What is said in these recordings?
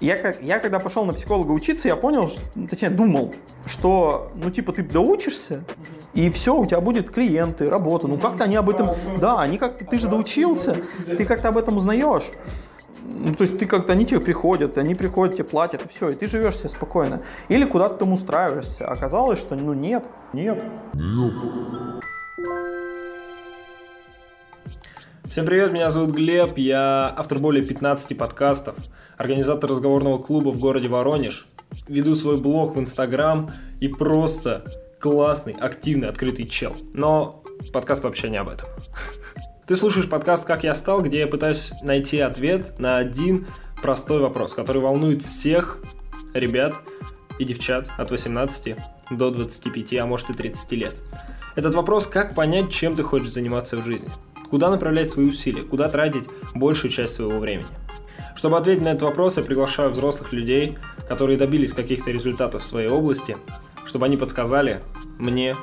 Я, как- я когда пошел на психолога учиться, я понял, ну, точнее думал, что, ну типа ты доучишься, и все, у тебя будет клиенты, работа. Ну как-то они об этом, да, они как-то, ты же доучился, ты как-то об этом узнаешь. Ну, то есть ты как-то, они тебе приходят, они приходят, тебе платят, и все, и ты живешь себе спокойно. Или куда-то там устраиваешься. Оказалось, что ну нет, нет. Всем привет, меня зовут Глеб, я автор более 15 подкастов, организатор разговорного клуба в городе Воронеж, веду свой блог в Инстаграм и просто классный, активный, открытый чел. Но подкаст вообще не об этом. Ты слушаешь подкаст «Как я стал», где я пытаюсь найти ответ на один простой вопрос, который волнует всех ребят и девчат от 18 до 25, а может и 30 лет. Этот вопрос, как понять, чем ты хочешь заниматься в жизни. Куда направлять свои усилия, куда тратить большую часть своего времени. Чтобы ответить на этот вопрос, я приглашаю взрослых людей, которые добились каких-то результатов в своей области, чтобы они подсказали мне,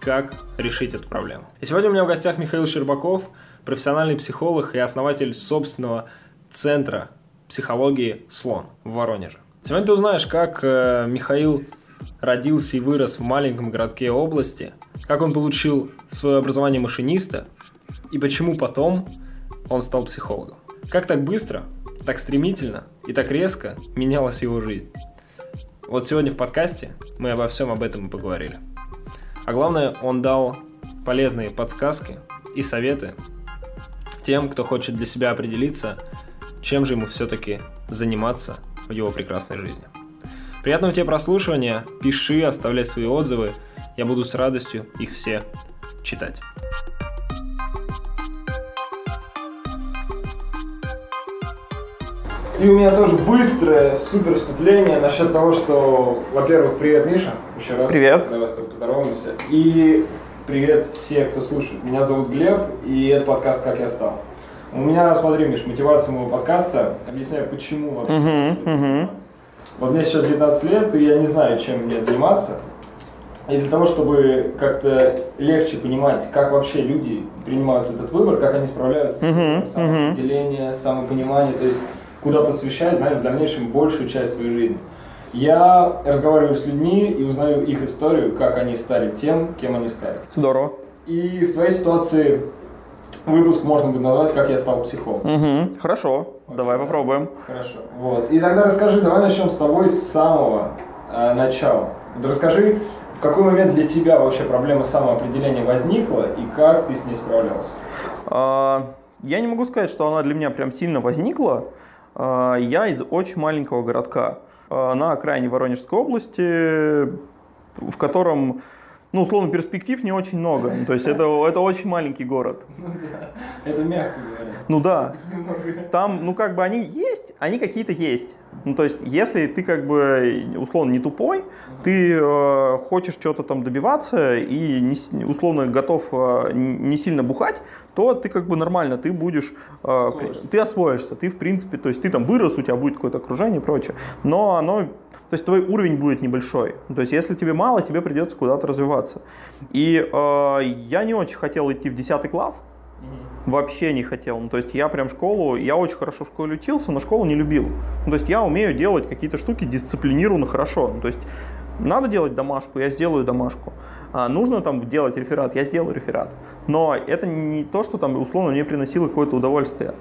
как решить эту проблему. И сегодня у меня в гостях Михаил Щербаков, профессиональный психолог и основатель собственного центра психологии «Слон» в Воронеже. Сегодня ты узнаешь, как э, Михаил родился и вырос в маленьком городке области, как он получил свое образование машиниста и почему потом он стал психологом. Как так быстро, так стремительно и так резко менялась его жизнь. Вот сегодня в подкасте мы обо всем об этом и поговорили. А главное, он дал полезные подсказки и советы тем, кто хочет для себя определиться, чем же ему все-таки заниматься в его прекрасной жизни. Приятного тебе прослушивания, пиши, оставляй свои отзывы, я буду с радостью их все читать. И у меня тоже быстрое супер вступление насчет того, что, во-первых, привет, Миша, еще раз. Привет. Давай с тобой поздороваемся. И привет все, кто слушает. Меня зовут Глеб, и это подкаст «Как я стал». У меня, смотри, Миш, мотивация моего подкаста. Объясняю, почему вообще. Мгм. заниматься. Вот мне сейчас 19 лет, и я не знаю, чем мне заниматься. И для того, чтобы как-то легче понимать, как вообще люди принимают этот выбор, как они справляются с Мгм, выбором, самоопределение, самопонимание, то есть куда посвящать, знаешь, в дальнейшем большую часть своей жизни. Я разговариваю с людьми и узнаю их историю, как они стали тем, кем они стали. Здорово. И в твоей ситуации выпуск можно будет назвать «Как я стал психологом». Мгм, Хорошо, давай да? попробуем. Хорошо. Вот. И тогда расскажи, давай начнем с тобой с самого э, начала. Вот расскажи, в какой момент для тебя вообще проблема самоопределения возникла и как ты с ней справлялся? А, Я не могу сказать, что она для меня прям сильно возникла. А, Я из очень маленького городка а, на окраине Воронежской области, в котором, ну, условно, перспектив не очень много. Ну, То есть это, это очень маленький город. Это мягко говоря. Ну да, там, ну как бы они есть, они какие-то есть. Ну то есть, если ты как бы условно не тупой, ты э, хочешь что-то там добиваться и не условно готов э, не сильно бухать, то ты как бы нормально, ты будешь, э, ты освоишься, ты в принципе, то есть ты там вырос, у тебя будет какое-то окружение и прочее, но оно, то есть твой уровень будет небольшой. То есть если тебе мало, тебе придется куда-то развиваться. И э, я не очень хотел идти в 10 класс, Вообще не хотел. Ну, то есть я прям школу, я очень хорошо в школе учился, но школу не любил. Ну, то есть я умею делать какие-то штуки дисциплинированно хорошо. Ну, то есть надо делать домашку, я сделаю домашку. А, нужно там делать реферат, я сделаю реферат. Но это не то, что там условно мне приносило какое-то удовольствие.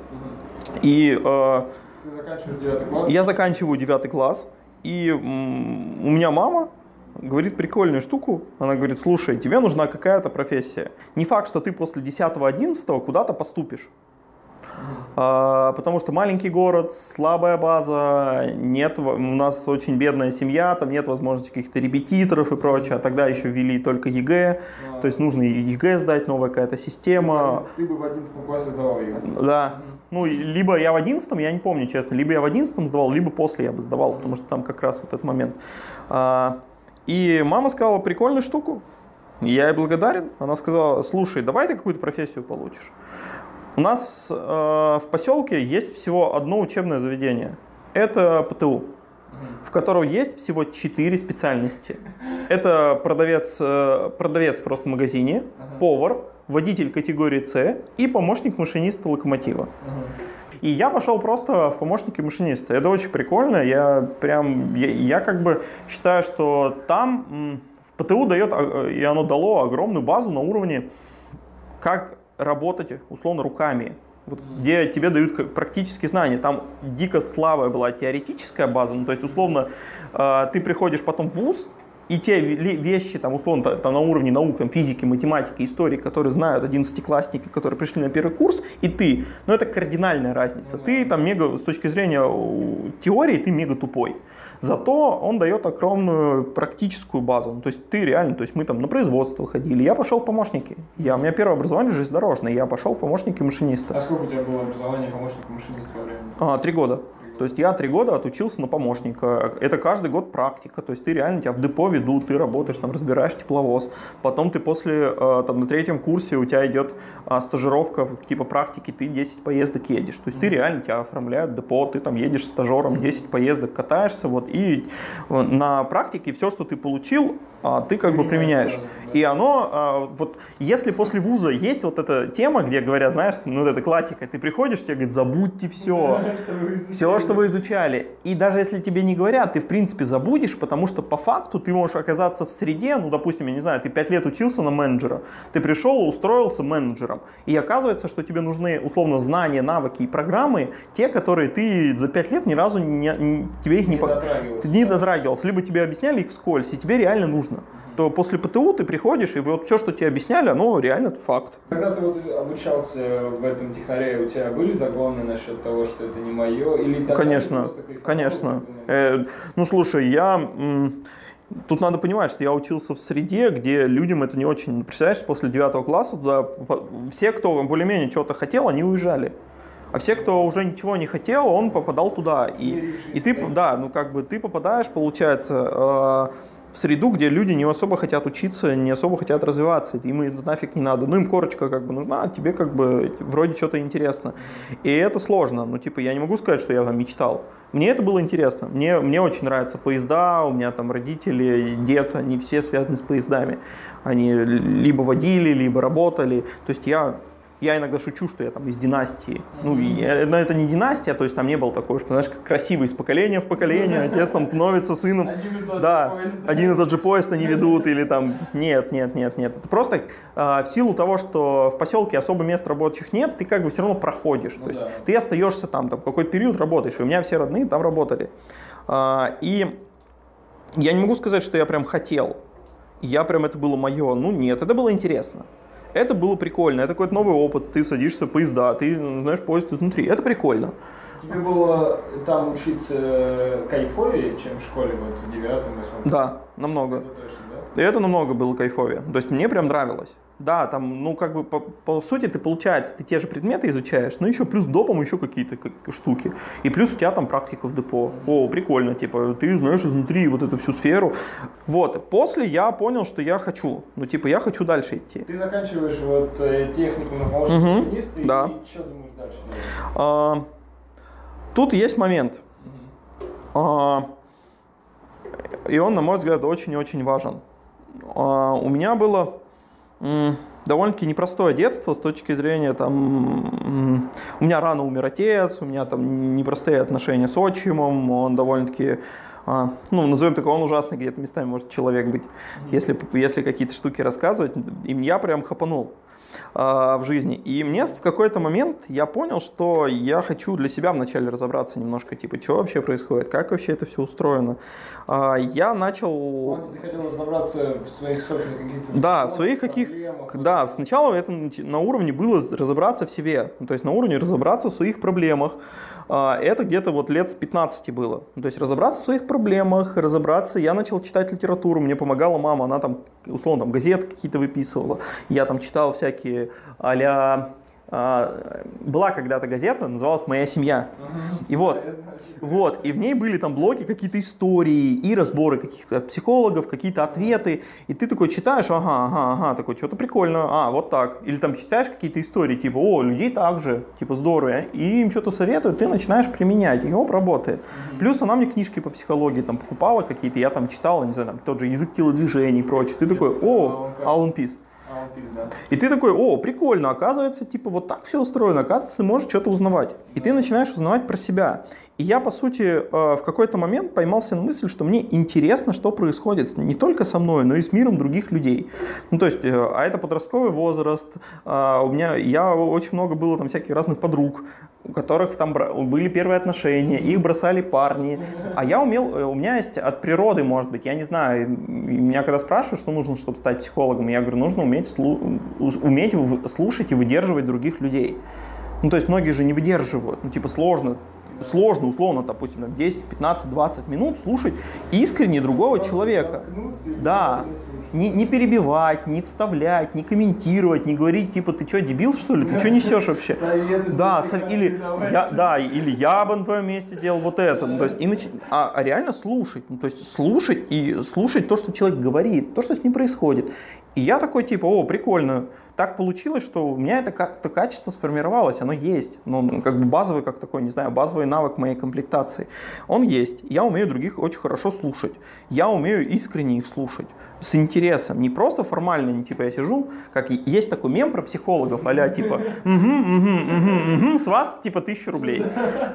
И э, Ты заканчиваешь 9 класс? я заканчиваю 9 класс, и м, у меня мама говорит прикольную штуку. Она говорит, слушай, тебе нужна какая-то профессия. Не факт, что ты после 10-11 куда-то поступишь. А, потому что маленький город, слабая база, нет, у нас очень бедная семья, там нет возможности каких-то репетиторов и прочее. А тогда еще ввели только ЕГЭ, то есть нужно ЕГЭ сдать, новая какая-то система. Ты бы в 11 классе сдавал ее. Да. Ну, либо я в одиннадцатом, я не помню, честно, либо я в одиннадцатом сдавал, либо после я бы сдавал, потому что там как раз вот этот момент. А, и мама сказала прикольную штуку. Я ей благодарен. Она сказала, слушай, давай ты какую-то профессию получишь. У нас э, в поселке есть всего одно учебное заведение. Это ПТУ, в котором есть всего четыре специальности. Это продавец, э, продавец просто в магазине, повар, водитель категории С и помощник машиниста локомотива. И я пошел просто в помощники машиниста. Это очень прикольно. Я прям, я, я как бы считаю, что там в ПТУ дает, а, и оно дало огромную базу на уровне, как работать условно руками. Вот, где тебе дают практические знания. Там дико слабая была теоретическая база. Ну, то есть, условно, э, ты приходишь потом в ВУЗ, и те ве- вещи, там, условно, та- там, на уровне наук, там, физики, математики, истории, которые знают одиннадцатиклассники, которые пришли на первый курс, и ты. Но это кардинальная разница. Ты там мега, с точки зрения теории, ты мега тупой. Зато он дает огромную практическую базу. Ну, то есть ты реально, то есть мы там на производство ходили, я пошел в помощники. Я, у меня первое образование железнодорожное, я пошел в помощники машиниста. А сколько у тебя было образования помощника машиниста во время? А, три года. То есть я три года отучился на помощника. Это каждый год практика. То есть ты реально тебя в депо ведут, ты работаешь, там разбираешь тепловоз. Потом ты после, э, там на третьем курсе у тебя идет а, стажировка типа практики, ты 10 поездок едешь. То есть ты реально тебя оформляют депо, ты там едешь стажером, 10 поездок катаешься, вот, и э, на практике все, что ты получил, а, ты как бы применяешь. И оно, а, вот, если после вуза есть вот эта тема, где говорят, знаешь, ну, это классика, ты приходишь, тебе говорят, забудьте все, все, что вы изучали. И даже если тебе не говорят, ты, в принципе, забудешь, потому что по факту ты можешь оказаться в среде, ну, допустим, я не знаю, ты 5 лет учился на менеджера, ты пришел, устроился менеджером, и оказывается, что тебе нужны, условно, знания, навыки и программы, те, которые ты за 5 лет ни разу не, не- тебе их не, Не дотрагивался, не да? дотрагивался, либо тебе объясняли их вскользь, и тебе реально нужно. То после ПТУ ты приходишь, и вот все, что тебе объясняли, оно реально факт. Когда ты вот обучался в этом технаре, у тебя были загоны насчет того, что это не мое? Или Конечно, конечно. Э, ну, слушай, я... Тут надо понимать, что я учился в среде, где людям это не очень... Представляешь, после девятого класса туда все, кто более-менее чего-то хотел, они уезжали. А все, кто уже ничего не хотел, он попадал туда. И, и ты, да, ну как бы ты попадаешь, получается, э, в среду, где люди не особо хотят учиться, не особо хотят развиваться, им это нафиг не надо. Ну, им корочка как бы нужна, а тебе как бы вроде что-то интересно. И это сложно. Ну, типа, я не могу сказать, что я там мечтал. Мне это было интересно. Мне, мне очень нравятся поезда, у меня там родители, дед, они все связаны с поездами. Они либо водили, либо работали. То есть я я иногда шучу, что я там из династии. Ну, и, но это не династия, то есть там не было такого, что, знаешь, как красиво из поколения в поколение, отец там становится сыном. Один Да, один и тот же поезд они ведут, или там, нет, нет, нет, нет. Это просто а, в силу того, что в поселке особо мест рабочих нет, ты как бы все равно проходишь. Ну то есть да. ты остаешься там, там какой-то период работаешь. И у меня все родные там работали. А, и я не могу сказать, что я прям хотел. Я прям это было мое. Ну нет, это было интересно. Это было прикольно, это какой-то новый опыт. Ты садишься в поезда, ты знаешь поезд изнутри. Это прикольно. Тебе было там учиться кайфовее, чем в школе, вот в девятом, восьмом? Да, намного. Это точно? И это намного было кайфовее. То есть мне прям нравилось. Да, там, ну, как бы, по, по сути, ты, получается, ты те же предметы изучаешь, но еще плюс допом еще какие-то как- штуки. И плюс у тебя там практика в депо. О, прикольно, типа, ты знаешь изнутри вот эту всю сферу. Вот, после я понял, что я хочу. Ну, типа, я хочу дальше идти. Ты заканчиваешь вот э, технику на Мгм, машиниста, и, да. и что думаешь дальше? А, тут есть момент. А, и он, на мой взгляд, очень и очень важен. А, у меня было довольно-таки непростое детство с точки зрения там... У меня рано умер отец, у меня там непростые отношения с отчимом, он довольно-таки... а, ну, назовем так, он ужасный где-то местами может человек быть, если, если какие-то штуки рассказывать. И я прям хапанул в жизни. И мне в какой-то момент я понял, что я хочу для себя вначале разобраться немножко, типа, что вообще происходит, как вообще это все устроено. А, Я начал... Ты хотел разобраться в своих собственных каких-то... Да, в своих каких... Да, сначала это на уровне было разобраться в себе. Ну, То есть на уровне разобраться в своих проблемах. А, Это где-то вот лет с 15 было. Ну, То есть разобраться в своих проблемах, разобраться. Я начал читать литературу, мне помогала мама, она там, условно, там газеты какие-то выписывала. Я там читал всякие а была когда-то газета, называлась «Моя семья». И вот, вот, и в ней были там блоки, какие-то истории и разборы каких-то психологов, какие-то ответы. И ты такой читаешь, ага, ага, ага, такой, что-то прикольно, а, вот так. Или там читаешь какие-то истории, типа, о, людей так же, типа, здорово. И им что-то советуют, ты начинаешь применять, и оп, работает. Плюс она мне книжки по психологии там покупала какие-то, я там читал, не знаю, там тот же язык телодвижений и прочее. Ты такой, о, Алан Пис. И ты такой, о, прикольно, оказывается, типа вот так все устроено, оказывается, можешь что-то узнавать. И ты начинаешь узнавать про себя. И я, по сути, э, в какой-то момент поймался на мысль, что мне интересно, что происходит не только со мной, но и с миром других людей. Ну, то есть, э, а это подростковый возраст, а, у меня, я очень много было там всяких разных подруг, у которых там были первые отношения, их бросали парни. А я умел, э, у меня есть от природы, может быть, я не знаю, меня когда спрашивают, что нужно, чтобы стать психологом, я говорю, нужно уметь, уметь слушать и выдерживать других людей. Ну, то есть многие же не выдерживают, ну, типа, сложно, сложно, условно, допустим, 10, 15, 20 минут слушать искренне другого человека. Да, не, не перебивать, не вставлять, не комментировать, не говорить, типа, ты что, дебил, что ли? Ты что несешь вообще? Да, или, я, да, или я бы на твоем месте сделал вот это. Ну, то есть, и нач... а, а реально слушать. Ну, то есть слушать и слушать то, что человек говорит, то, что с ним происходит. И я такой, типа, о, прикольно так получилось, что у меня это как-то качество сформировалось, оно есть. Ну, как бы базовый, как такой, не знаю, базовый навык моей комплектации. Он есть. Я умею других очень хорошо слушать. Я умею искренне их слушать. С интересом. Не просто формально, не типа я сижу, как есть такой мем про психологов, а типа, угу, угу, угу, угу, с вас типа тысяча рублей.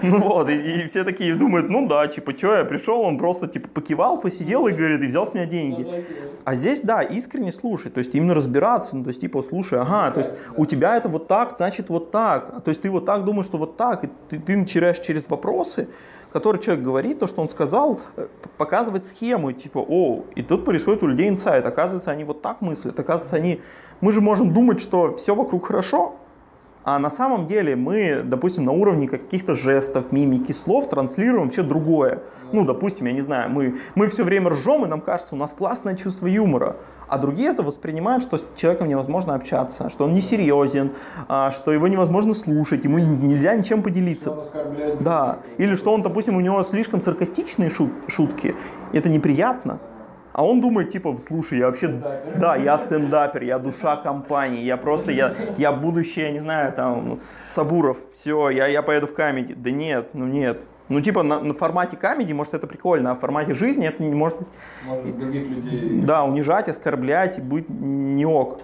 Ну вот, и, и все такие думают, ну да, типа, что я пришел, он просто типа покивал, посидел и говорит, и взял с меня деньги. А здесь, да, искренне слушать, то есть именно разбираться, ну, то есть типа, слушай, ага, то есть у тебя это вот так, значит вот так. То есть ты вот так думаешь, что вот так, и ты, ты начинаешь через вопросы, которые человек говорит, то, что он сказал, э, показывать схему, типа, о, и тут происходит у людей инсайт, оказывается, они вот так мыслят, оказывается, они, мы же можем думать, что все вокруг хорошо, а на самом деле мы, допустим, на уровне каких-то жестов, мимики, слов транслируем вообще другое. Ну, допустим, я не знаю, мы, мы все время ржем, и нам кажется, у нас классное чувство юмора. А другие это воспринимают, что с человеком невозможно общаться, что он несерьезен, а, что его невозможно слушать, ему нельзя ничем поделиться. Да. Или что он, допустим, у него слишком саркастичные шут, шутки. Это неприятно. А он думает, типа, слушай, я вообще, стендапер. да, я стендапер, я душа компании, я просто, я, я будущее, я не знаю, там, Сабуров, все, я, я поеду в камеди. Да нет, ну нет. Ну, типа, на, на формате камеди, может, это прикольно, а в формате жизни это не может... Может других людей... Да, унижать, оскорблять, быть не ок.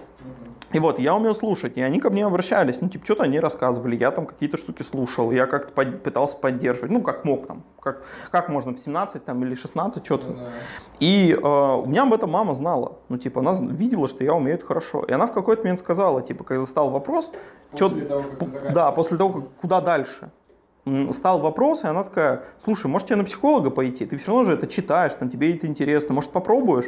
И вот, я умел слушать, и они ко мне обращались, ну, типа, что-то они рассказывали, я там какие-то штуки слушал, я как-то под, пытался поддерживать, ну, как мог там, как, как можно в 17 там или 16 что-то. Ну, да. И э, у меня об этом мама знала, ну, типа, она видела, что я умею это хорошо. И она в какой-то момент сказала, типа, когда стал вопрос, после чё, того, как да, после того, как, куда дальше стал вопрос, и она такая, слушай, может тебе на психолога пойти? Ты все равно же это читаешь, там тебе это интересно, может попробуешь?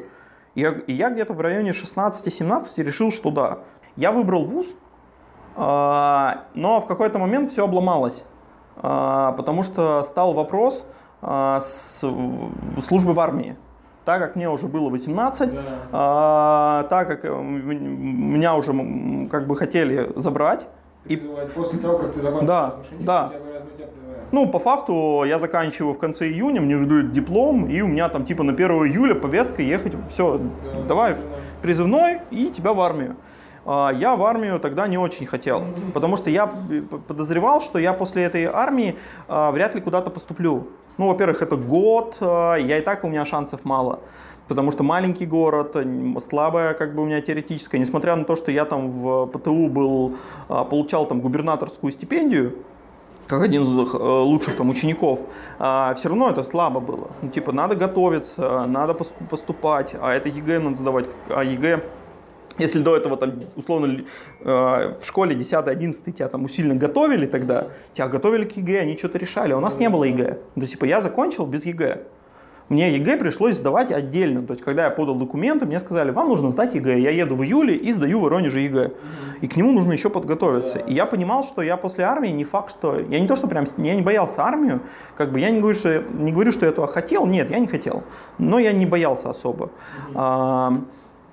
И я, и я где-то в районе 16-17 решил, что да. Я выбрал вуз, а, но в какой-то момент все обломалось, а, потому что стал вопрос а, с службы в армии. Так как мне уже было 18, да. так как меня уже как бы хотели забрать. И... После того, как ты закончил да, да. Ну, по факту, я заканчиваю в конце июня, мне выдают диплом, и у меня там типа на 1 июля повестка ехать, все, да, давай призывной и тебя в армию. А, я в армию тогда не очень хотел, потому что я подозревал, что я после этой армии а, вряд ли куда-то поступлю. Ну, во-первых, это год, а, я и так у меня шансов мало потому что маленький город, слабая как бы у меня теоретическая, несмотря на то, что я там в ПТУ был, получал там губернаторскую стипендию, как один из э, лучших там учеников, все равно это слабо было. Ну, типа, надо готовиться, надо поступать, а это ЕГЭ надо сдавать, а ЕГЭ если до этого, там, условно, э, в школе 10-11 тебя там усиленно готовили тогда, тебя готовили к ЕГЭ, они что-то решали, а у нас не было ЕГЭ. То есть, типа, я закончил без ЕГЭ мне ЕГЭ пришлось сдавать отдельно. То есть, когда я подал документы, мне сказали, вам нужно сдать ЕГЭ. Я еду в июле и сдаю в Воронеже ЕГЭ. И к нему нужно еще подготовиться. И я понимал, что я после армии не факт, что... Я не то, что прям... Я не боялся армию. Как бы я не говорю, что, не говорю, что я этого хотел. Нет, я не хотел. Но я не боялся особо. А,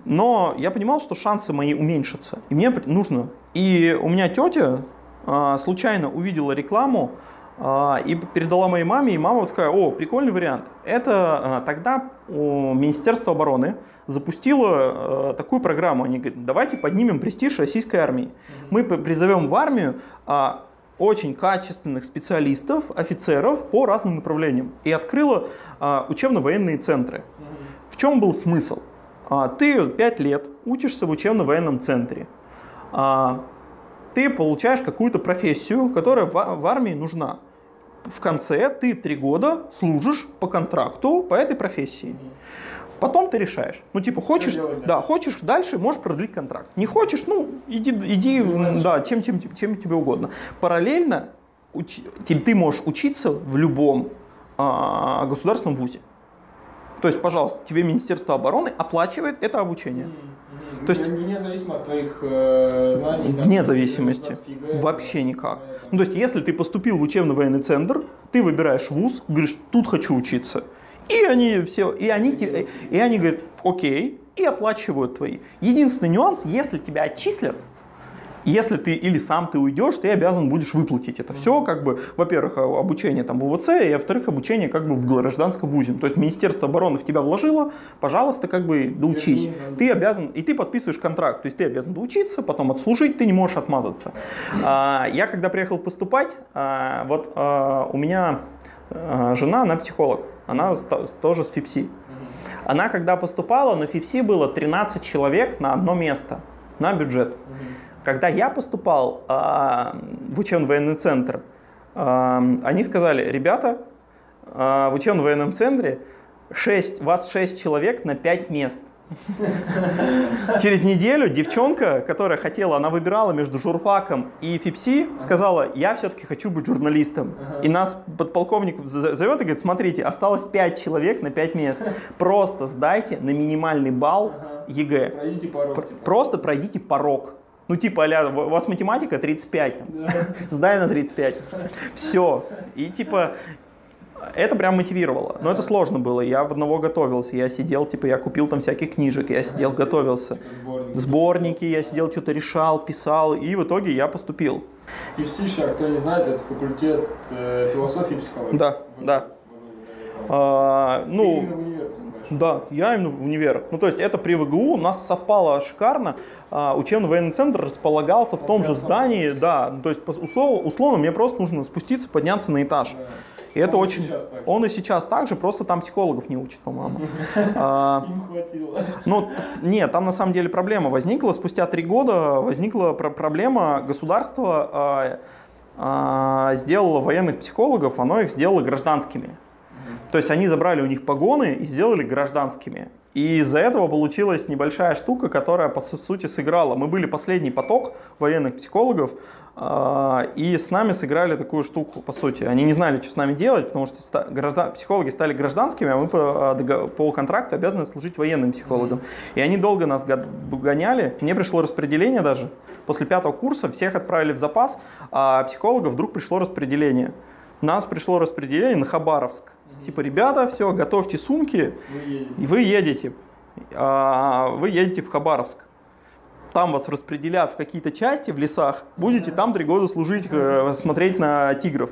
но я понимал, что шансы мои уменьшатся. И мне нужно. И у меня тетя а, случайно увидела рекламу а, и передала моей маме, и мама такая, о, прикольный вариант. Это а, тогда Министерство обороны запустило а, такую программу. Они говорят, давайте поднимем престиж российской армии. Мы призовем в армию очень качественных специалистов, офицеров по разным направлениям. И открыла учебно-военные центры. В чем был смысл? А, ты 5 лет учишься в учебно-военном центре. А, ты получаешь какую-то профессию, которая в, армии нужна. В конце ты 3 года служишь по контракту по этой профессии. Потом ты решаешь. Ну, типа, хочешь, делать, да. хочешь дальше, можешь продлить контракт. Не хочешь, ну, иди, иди да, чем, чем, чем тебе угодно. Параллельно ты, ты можешь учиться в любом а, государственном вузе. То есть, пожалуйста, тебе Министерство обороны оплачивает это обучение. То есть- независимо от твоих э, знаний. там, Вне зависимости. ЕГЭ, Вообще никак. Ну, то есть, если ты поступил в учебно-военный центр, ты выбираешь вуз, говоришь, тут хочу учиться. И они все, и они, и они говорят, окей, и оплачивают твои. Единственный нюанс, если тебя отчислят, если ты или сам ты уйдешь, ты обязан будешь выплатить это все, как бы, во-первых, а, обучение там в УВЦ, и во-вторых, обучение как бы в гражданском вузе. То есть Министерство обороны в тебя вложило, пожалуйста, как бы доучись. Ты обязан, и ты подписываешь контракт, то есть ты обязан доучиться, потом отслужить, ты не можешь отмазаться. А, я когда приехал поступать, а, вот а, у меня а, жена, она психолог, она тоже с ФИПСИ. Она когда поступала, на ФИПСИ было 13 человек на одно место, на бюджет. Когда я поступал а, в учебно-военный центр, а, они сказали, ребята, а, в учебно-военном центре 6, вас 6 человек на 5 мест. Через неделю девчонка, которая хотела, она выбирала между журфаком и ФИПСИ, сказала, я все-таки хочу быть журналистом. И нас подполковник зовет и говорит, смотрите, осталось 5 человек на 5 мест. Просто сдайте на минимальный балл. ЕГЭ. Пройдите порог. Типа. Просто пройдите порог. Ну, типа, а у вас математика 35, там. Да. сдай на 35. Все. И типа, это прям мотивировало. Но это сложно было. Я в одного готовился. Я сидел, типа, я купил там всяких книжек, я сидел, готовился. Сборник. Сборники, я сидел, что-то решал, писал, и в итоге я поступил. ФИПСИШа, кто не знает, это факультет э, философии и психологии. Да, да. А, ну, Да, я именно в универ. Ну, то есть это при ВГУ у нас совпало шикарно. А, учебно-военный центр располагался в том же здании, да. Ну, То есть, условно, условно, мне просто нужно спуститься, подняться на этаж. И это Он и очень... сейчас так же. Он и сейчас так же, просто там психологов не учат, по-моему. А, Им хватило. Ну, нет, там на самом деле проблема возникла. Спустя три года возникла пр- проблема. Государство а, а, сделало военных психологов, оно их сделало гражданскими. То есть они забрали у них погоны и сделали гражданскими. И из-за этого получилась небольшая штука, которая по су- сути сыграла. Мы были последний поток военных психологов, а, и с нами сыграли такую штуку, по сути. Они не знали, что с нами делать, потому что граждан- психологи стали гражданскими, а мы по, а, по контракту обязаны служить военным психологам. И они долго нас го- гоняли. Мне пришло распределение даже. После пятого курса всех отправили в запас, а психологов вдруг пришло распределение. Нас пришло распределение на Хабаровск. Типа, ребята, все, готовьте сумки, и вы едете. А, Вы едете в Хабаровск. Там вас распределят в какие-то части в лесах. Будете там три года служить, э, смотреть на тигров.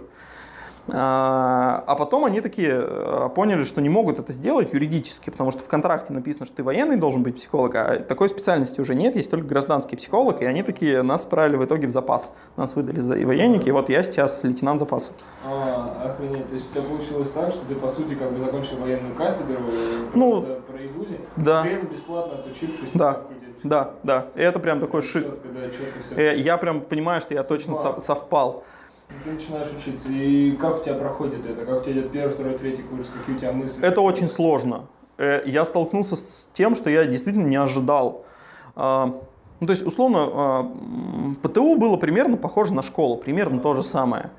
А а потом они такие э, поняли, что не могут это сделать юридически, потому что в контракте написано, что ты военный должен быть психолог, а такой специальности уже нет, есть только гражданский психолог, и они такие нас отправили в итоге в запас. Нас выдали за и военники, и вот я сейчас лейтенант запаса. А, охренеть. То есть у тебя получилось так, что ты, по сути, как бы закончил военную кафедру, Ну, просто про ИВУЗе, да. при этом бесплатно отучившись Да. Да, да, и это прям такой шик. Чётко, да, чётко всё. Э, Я прям понимаю, что я точно Судьба. со- совпал. Ты начинаешь учиться, и как у тебя проходит это? Как у тебя идет первый, второй, третий курс? Какие у тебя мысли? Это очень сложно. Э, Я столкнулся с тем, что я действительно не ожидал. А, Ну, то есть, условно, а, ПТУ было примерно похоже на школу, примерно то же самое.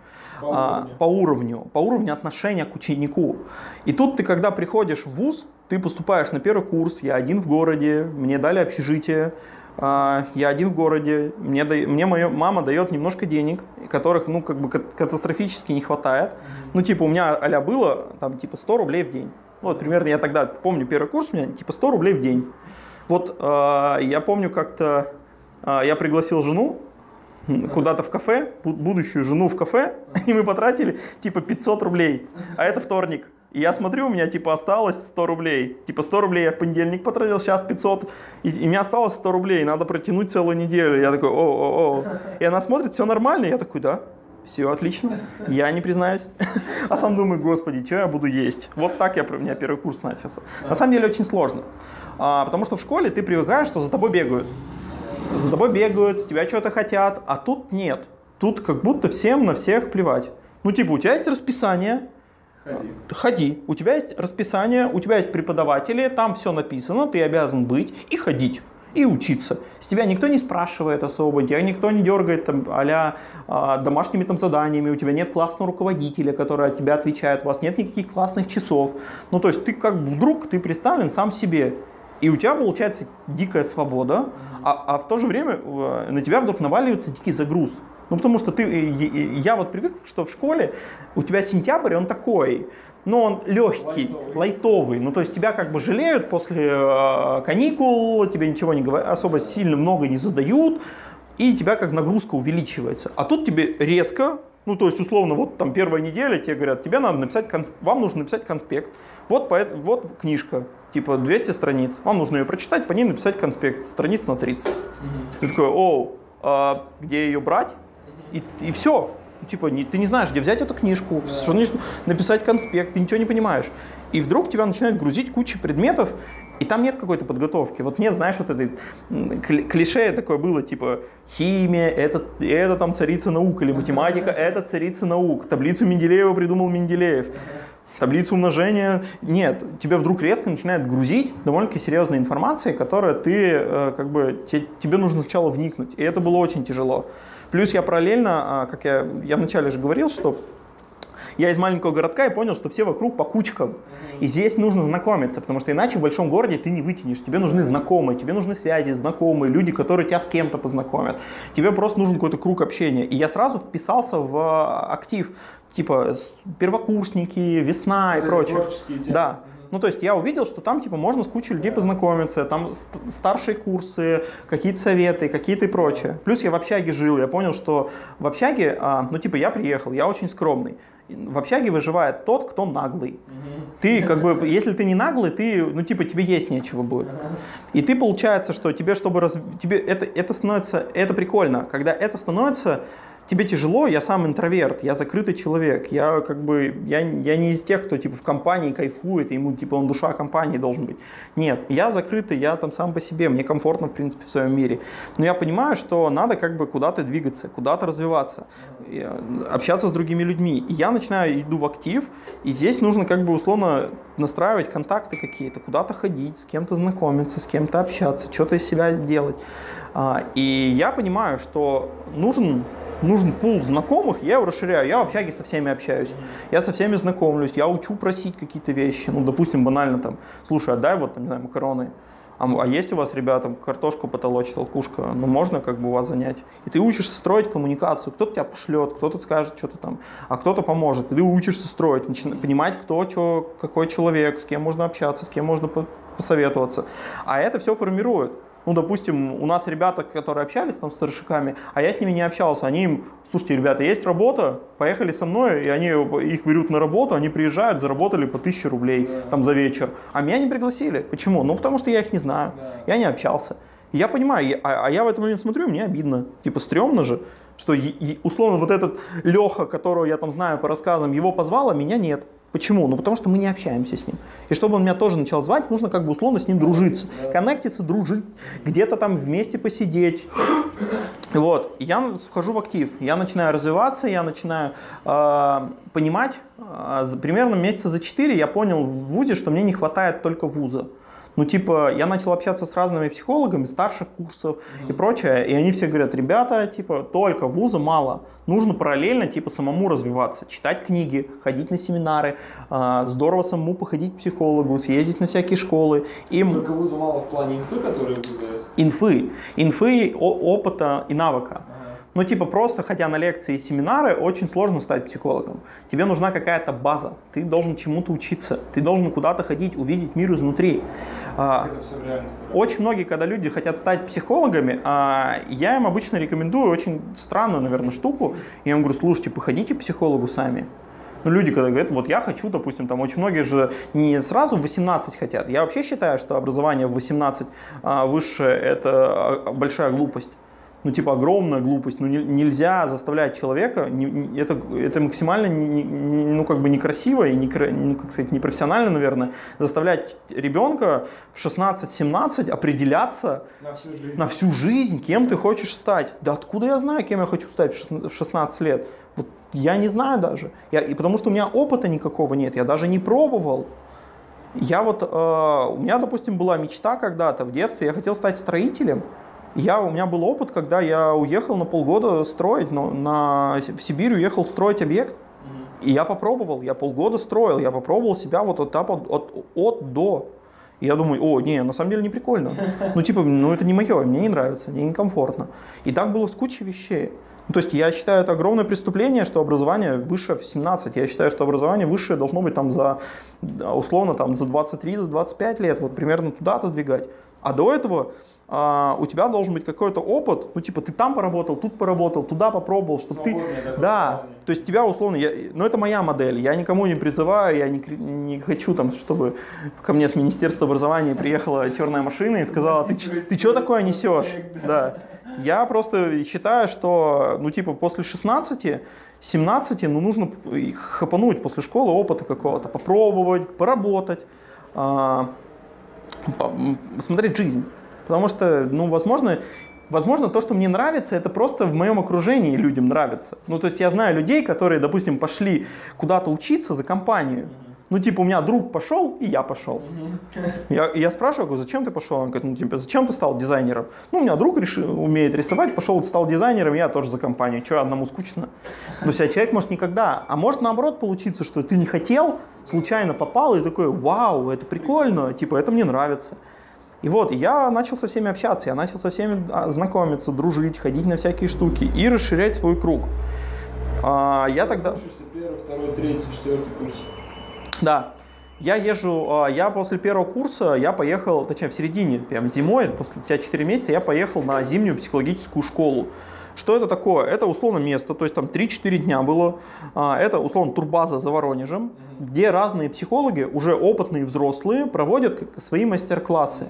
По А, уровню. по уровню, по уровню отношения к ученику. И тут ты, когда приходишь в ВУЗ, ты поступаешь на первый курс, я один в городе, мне дали общежитие, я один в городе, мне, да- мне моя мама дает немножко денег, которых, ну, как бы кат- катастрофически не хватает. Ну, типа, у меня а было, там, типа, 100 рублей в день. Ну, Вот, примерно, я тогда помню, первый курс у меня, типа, 100 рублей в день. Вот, а, я помню, как-то а, я пригласил жену, куда-то в кафе, бу- будущую жену в кафе, и мы потратили типа 500 рублей, а это вторник. И я смотрю, у меня типа осталось 100 рублей. Типа 100 рублей я в понедельник потратил, сейчас 500. И, и мне осталось 100 рублей, надо протянуть целую неделю. Я такой, о-о-о. И она смотрит, все нормально? Я такой, да. Все отлично. Я не признаюсь. А сам думаю, господи, что я буду есть? Вот так я, у меня первый курс начался. На самом деле очень сложно. А, потому что в школе ты привыкаешь, что за тобой бегают. За тобой бегают, тебя что-то хотят, а тут нет. Тут как будто всем на всех плевать. Ну, типа, у тебя есть расписание, Ходи. Ходи. У тебя есть расписание, у тебя есть преподаватели, там все написано, ты обязан быть и ходить и учиться. С тебя никто не спрашивает особо, тебя никто не дергает там, а а, домашними там заданиями, у тебя нет классного руководителя, который от тебя отвечает, у вас нет никаких классных часов. Ну, то есть ты как вдруг, ты представлен сам себе. И у тебя получается дикая свобода, а, а в то же время э, на тебя вдруг наваливается дикий загруз. Ну, потому что ты, я вот привык, что в школе у тебя сентябрь, он такой, но он легкий, лайтовый. лайтовый. Ну, то есть тебя как бы жалеют после э, каникул, тебе ничего не говорят, особо сильно много не задают, и тебя как нагрузка увеличивается. А тут тебе резко, ну, то есть, условно, вот там первая неделя, тебе говорят, тебе надо написать, вам нужно написать конспект. Вот, по, вот книжка, типа 200 страниц, вам нужно ее прочитать, по ней написать конспект, страниц на 30. Угу. Ты такой, о, а где ее брать? И, и все, типа, не, ты не знаешь, где взять эту книжку, да. что нужно написать конспект, ты ничего не понимаешь. И вдруг тебя начинают грузить куча предметов, и там нет какой-то подготовки. Вот нет, знаешь, вот этой клише такое было, типа, химия, это, это там царица наук, или математика, это царица наук. Таблицу Менделеева придумал Менделеев. Таблицу умножения нет. Тебя вдруг резко начинает грузить довольно-таки серьезной информацией, которая ты, э, как бы, тебе нужно сначала вникнуть. И это было очень тяжело. Плюс я параллельно, а, как я, я вначале же говорил, что я из маленького городка и понял, что все вокруг по кучкам. И здесь нужно знакомиться, потому что иначе в большом городе ты не вытянешь. Тебе нужны знакомые, тебе нужны связи, знакомые, люди, которые тебя с кем-то познакомят. Тебе просто нужен какой-то круг общения. И я сразу вписался в актив, типа первокурсники, весна и прочее. Да. Ну, то есть я увидел, что там, типа, можно с кучей людей познакомиться, там старшие курсы, какие-то советы, какие-то и прочее. Плюс я в общаге жил, я понял, что в общаге, а, ну, типа, я приехал, я очень скромный. В общаге выживает тот, кто наглый. Ты, как бы, если ты не наглый, ты, ну, типа, тебе есть нечего будет. И ты, получается, что тебе, чтобы раз... тебе это, это становится, это прикольно, когда это становится тебе тяжело, я сам интроверт, я закрытый человек, я как бы, я, я не из тех, кто типа в компании кайфует, ему типа он душа компании должен быть. Нет, я закрытый, я там сам по себе, мне комфортно в принципе в своем мире. Но я понимаю, что надо как бы куда-то двигаться, куда-то развиваться, э, общаться с другими людьми. И я начинаю, иду в актив, и здесь нужно как бы условно настраивать контакты какие-то, куда-то ходить, с кем-то знакомиться, с кем-то общаться, что-то из себя делать. А, и я понимаю, что нужен нужен пул знакомых, я его расширяю. Я в общаге со всеми общаюсь. Я со всеми знакомлюсь, я учу просить какие-то вещи. Ну, допустим, банально там, слушай, отдай вот, там, не знаю, макароны. А, а есть у вас, ребята, картошку потолочь, толкушка, ну можно как бы у вас занять. И ты учишься строить коммуникацию. Кто-то тебя пошлет, кто-то скажет что-то там, а кто-то поможет. И ты учишься строить, начи- понимать, кто, что, какой человек, с кем можно общаться, с кем можно посоветоваться. А это все формирует ну, допустим, у нас ребята, которые общались там с старшиками, а я с ними не общался, они им, слушайте, ребята, есть работа, поехали со мной, и они их берут на работу, они приезжают, заработали по 1000 рублей да. там за вечер, а меня не пригласили. Почему? Ну, потому что я их не знаю, да. я не общался. Я понимаю, я, а, а я в этот момент смотрю, мне обидно, типа, стрёмно же, что условно вот этот Леха, которого я там знаю по рассказам, его позвал, а меня нет. Почему? Ну, потому что мы не общаемся с ним. И чтобы он меня тоже начал звать, нужно как бы условно с ним дружиться. Коннектиться, дружить, где-то там вместе посидеть. Вот. Я вхожу в актив, я начинаю развиваться, я начинаю э, понимать. Э, примерно месяца за 4 я понял в ВУЗе, что мне не хватает только ВУЗа. Ну, типа, я начал общаться с разными психологами старших курсов mm-hmm. и прочее, и они все говорят, ребята, типа, только вуза мало, нужно параллельно, типа, самому развиваться, читать книги, ходить на семинары, э, здорово самому походить к психологу, съездить на всякие школы. И... Только вуза мало в плане инфы, которые вы Инфы, инфы, опыта и навыка. Ну, типа, просто ходя на лекции и семинары, очень сложно стать психологом. Тебе нужна какая-то база. Ты должен чему-то учиться. Ты должен куда-то ходить, увидеть мир изнутри. А, очень многие, когда люди хотят стать психологами, а, я им обычно рекомендую очень странную, наверное, штуку. Я им говорю, слушайте, походите к психологу сами. Ну, люди, когда говорят, вот я хочу, допустим, там очень многие же не сразу в 18 хотят. Я вообще считаю, что образование в 18 а, высшее – это большая глупость. Ну, типа, огромная глупость. Ну, не- нельзя заставлять человека, не- не- это, это максимально, не- не- ну, как бы некрасиво и, не, ну, как сказать, непрофессионально, наверное, заставлять ребенка в 16-17 определяться На всю жизнь. на всю жизнь, кем ты хочешь стать. Да откуда я знаю, кем я хочу стать в 16 лет? Вот я не знаю даже. Я, и потому что у меня опыта никакого нет, я даже не пробовал. Я вот, э, у меня, допустим, была мечта когда-то в детстве, я хотел стать строителем. Я, у меня был опыт, когда я уехал на полгода строить, но на, в Сибирь уехал строить объект. И я попробовал, я полгода строил, я попробовал себя вот этап от, от, от до. И я думаю, о, не, на самом деле не прикольно. Ну, типа, ну это не мое, мне не нравится, мне некомфортно. И так было с кучей вещей. Ну, то есть я считаю это огромное преступление, что образование выше в 17. Я считаю, что образование высшее должно быть там за, условно, там за 23, за 25 лет, вот примерно туда отодвигать. А до этого а, у тебя должен быть какой-то опыт, ну типа ты там поработал, тут поработал, туда попробовал, чтобы ты... Да, плавание. то есть тебя условно, я, ну это моя модель, я никому не призываю, я не, не хочу там, чтобы ко мне с Министерства образования приехала черная машина и сказала, ты, ты что такое несешь? Да. Я просто считаю, что, ну типа после 16, 17, ну нужно хапануть после школы опыта какого-то, попробовать, поработать, а, по- м, смотреть жизнь. Потому что, ну, возможно, возможно, то, что мне нравится, это просто в моем окружении людям нравится. Ну, то есть я знаю людей, которые, допустим, пошли куда-то учиться за компанию. Ну, типа, у меня друг пошел, и я пошел. Я, я спрашиваю, говорю, зачем ты пошел? Он говорит, ну, типа, зачем ты стал дизайнером? Ну, у меня друг решил, умеет рисовать, пошел, стал дизайнером, я тоже за компанию. Что, одному скучно? Есть, а человек может никогда. А может, наоборот, получиться, что ты не хотел, случайно попал, и такой, вау, это прикольно, типа, это мне нравится. И вот, я начал со всеми общаться, я начал со всеми а, знакомиться, дружить, ходить на всякие штуки и расширять свой круг. А, я тогда... Первый, второй, третий, четвертый курс. Да. Я езжу, а, я после первого курса, я поехал, точнее в середине, прям зимой, после у тебя 4 месяца, я поехал на зимнюю психологическую школу. Что это такое? Это условно место, то есть там 3-4 дня было. А, Это условно турбаза за Воронежем, где разные психологи, уже опытные взрослые, проводят свои мастер-классы.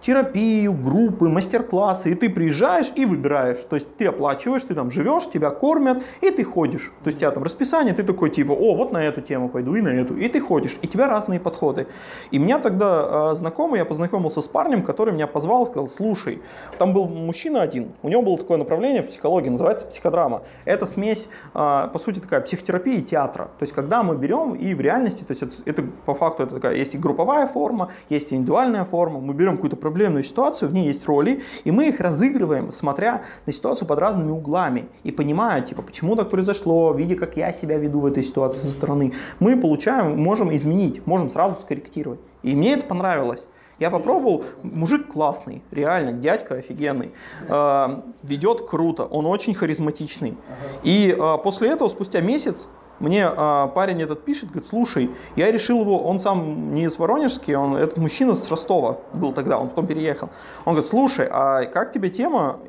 Терапию, группы, мастер-классы, и ты приезжаешь и выбираешь. То есть ты оплачиваешь, ты там живешь, тебя кормят, и ты ходишь. То есть у тебя там расписание, ты такой типа, о, вот на эту тему пойду и на эту. И ты ходишь, и у тебя разные подходы. И меня тогда э, знакомый, я познакомился с парнем, который меня позвал, сказал, слушай, там был мужчина один, у него было такое направление в психологии, называется психодрама. Это смесь, э, по сути, такая психотерапия и театра. То есть когда мы берем и в реальности, то есть это, это по факту это такая, есть и групповая форма, есть и индивидуальная форма, мы берем какую-то проблемную ситуацию, в ней есть роли, и мы их разыгрываем, смотря на ситуацию под разными углами, и понимая, типа, почему так произошло, видя, как я себя веду в этой ситуации со стороны, мы получаем, можем изменить, можем сразу скорректировать. И мне это понравилось. Я попробовал, мужик классный, реально, дядька офигенный, э, ведет круто, он очень харизматичный. И э, после этого, спустя месяц, мне э, парень этот пишет, говорит, слушай, я решил его, он сам не из Воронежский, он, этот мужчина с Ростова был тогда, он потом переехал. Он говорит, слушай, а как тебе тема,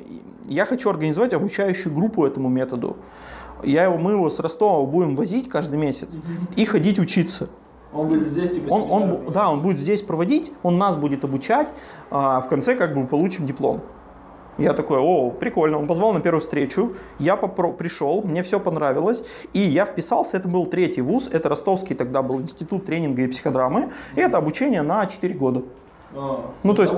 я хочу организовать обучающую группу этому методу. Я его, мы его с Ростова будем возить каждый месяц и ходить учиться. Он будет здесь, типа, Он, он, да, он будет здесь проводить, он нас будет обучать, а в конце как бы получим диплом. Я такой, о, прикольно. Он позвал на первую встречу, я попро- пришел, мне все понравилось, и я вписался, это был третий вуз, это ростовский тогда был институт тренинга и психодрамы, и это обучение на 4 года. А, Ну, то есть-.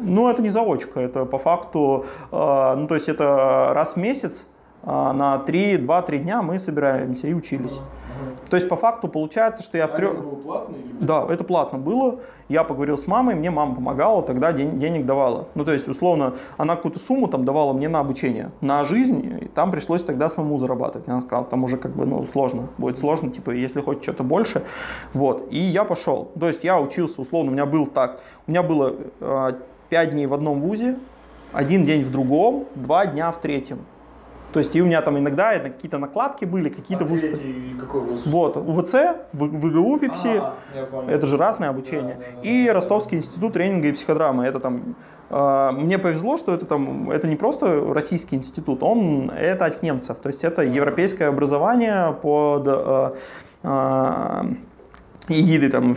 Ну, это не заочка, это по факту, э, ну, то есть это раз в месяц, на 3, 2-3 дня мы собираемся и учились. То есть по факту получается, что я в А трех... это было платно или Да, это платно было. Я поговорил с мамой, мне мама помогала, тогда ден- денег давала. Ну, то есть, условно, она какую-то сумму там давала мне на обучение, на жизнь, и там пришлось тогда самому зарабатывать. Она сказала, там уже как бы, ну, сложно, будет сложно, типа, если хочешь что-то больше. Вот, и я пошел. То есть, я учился, условно, у меня был так, у меня было э, 5 дней в одном вузе, один день в другом, два дня в третьем. То есть, и у меня там иногда какие-то накладки были, какие-то а вуз? Вот, УВЦ, ВГУ ФИПСИ, А, это же разное обучение. Да, да, да, и да. Ростовский институт тренинга и психодрамы. Это там э, мне повезло, что это там это не просто российский институт, он это от немцев. То есть это европейское образование под э, э, эгидой там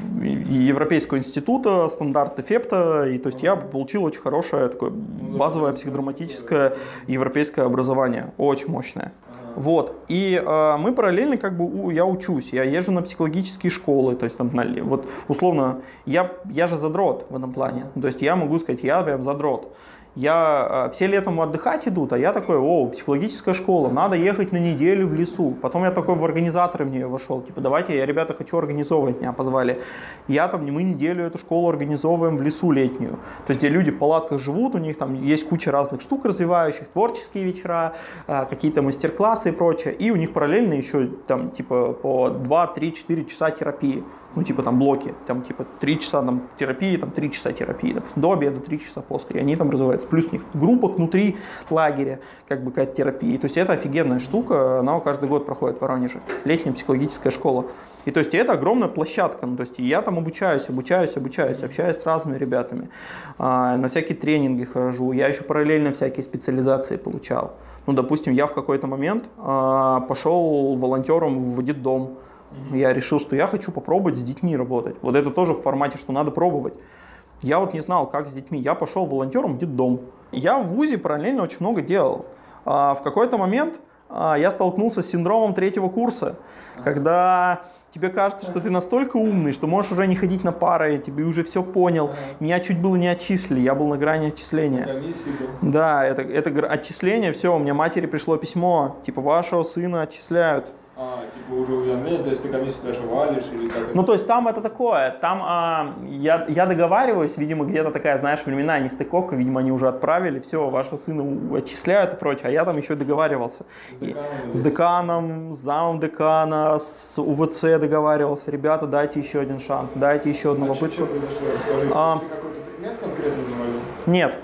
Европейского института, стандарты ФЕПТа, и то есть я получил очень хорошее такое базовое психодраматическое европейское образование, очень мощное. Вот. И э, мы параллельно как бы у, я учусь, я езжу на психологические школы, то есть там, на, вот условно, я, я же задрот в этом плане, то есть я могу сказать, я прям задрот я, э, все летом отдыхать идут, а я такой, о, психологическая школа, надо ехать на неделю в лесу. Потом я такой в организаторы в нее вошел, типа, давайте, я, ребята, хочу организовывать, меня позвали. Я там, мы неделю эту школу организовываем в лесу летнюю. То есть, где люди в палатках живут, у них там есть куча разных штук развивающих, творческие вечера, э, какие-то мастер-классы и прочее. И у них параллельно еще там, типа, по 2, 3, 4 часа терапии ну, типа там блоки, там типа 3 часа там, терапии, там 3 часа терапии, допустим, до обеда 3 часа после, и они там развиваются. Плюс у них в группах внутри лагеря как бы какая-то терапия. То есть это офигенная штука, она каждый год проходит в Воронеже, летняя психологическая школа. И то есть это огромная площадка, ну, то есть я там обучаюсь, обучаюсь, обучаюсь, общаюсь с разными ребятами, а, на всякие тренинги хожу, я еще параллельно всякие специализации получал. Ну, допустим, я в какой-то момент а, пошел волонтером в детдом, я решил, что я хочу попробовать с детьми работать. Вот это тоже в формате, что надо пробовать. Я вот не знал, как с детьми. Я пошел волонтером в детдом. Я в ВУЗе параллельно очень много делал. А в какой-то момент а, я столкнулся с синдромом третьего курса, когда тебе кажется, что ты настолько умный, что можешь уже не ходить на пары, тебе уже все понял. Меня чуть было не отчислили, я был на грани отчисления. Да, это, это отчисление, все, у меня матери пришло письмо, типа вашего сына отчисляют. А, уже уведомление, то есть ты комиссию даже валишь или как? Ну, то есть там это такое, там а, я, я договариваюсь, видимо, где-то такая, знаешь, времена нестыковка, видимо, они уже отправили, все, вашего сына отчисляют и прочее, а я там еще договаривался. С деканом, и, с, деканом с замом декана, с УВЦ договаривался, ребята, дайте еще один шанс, дайте еще одну а попытку. Что произошло? Расскажи, а, ты какой-то предмет конкретно завалил? Нет.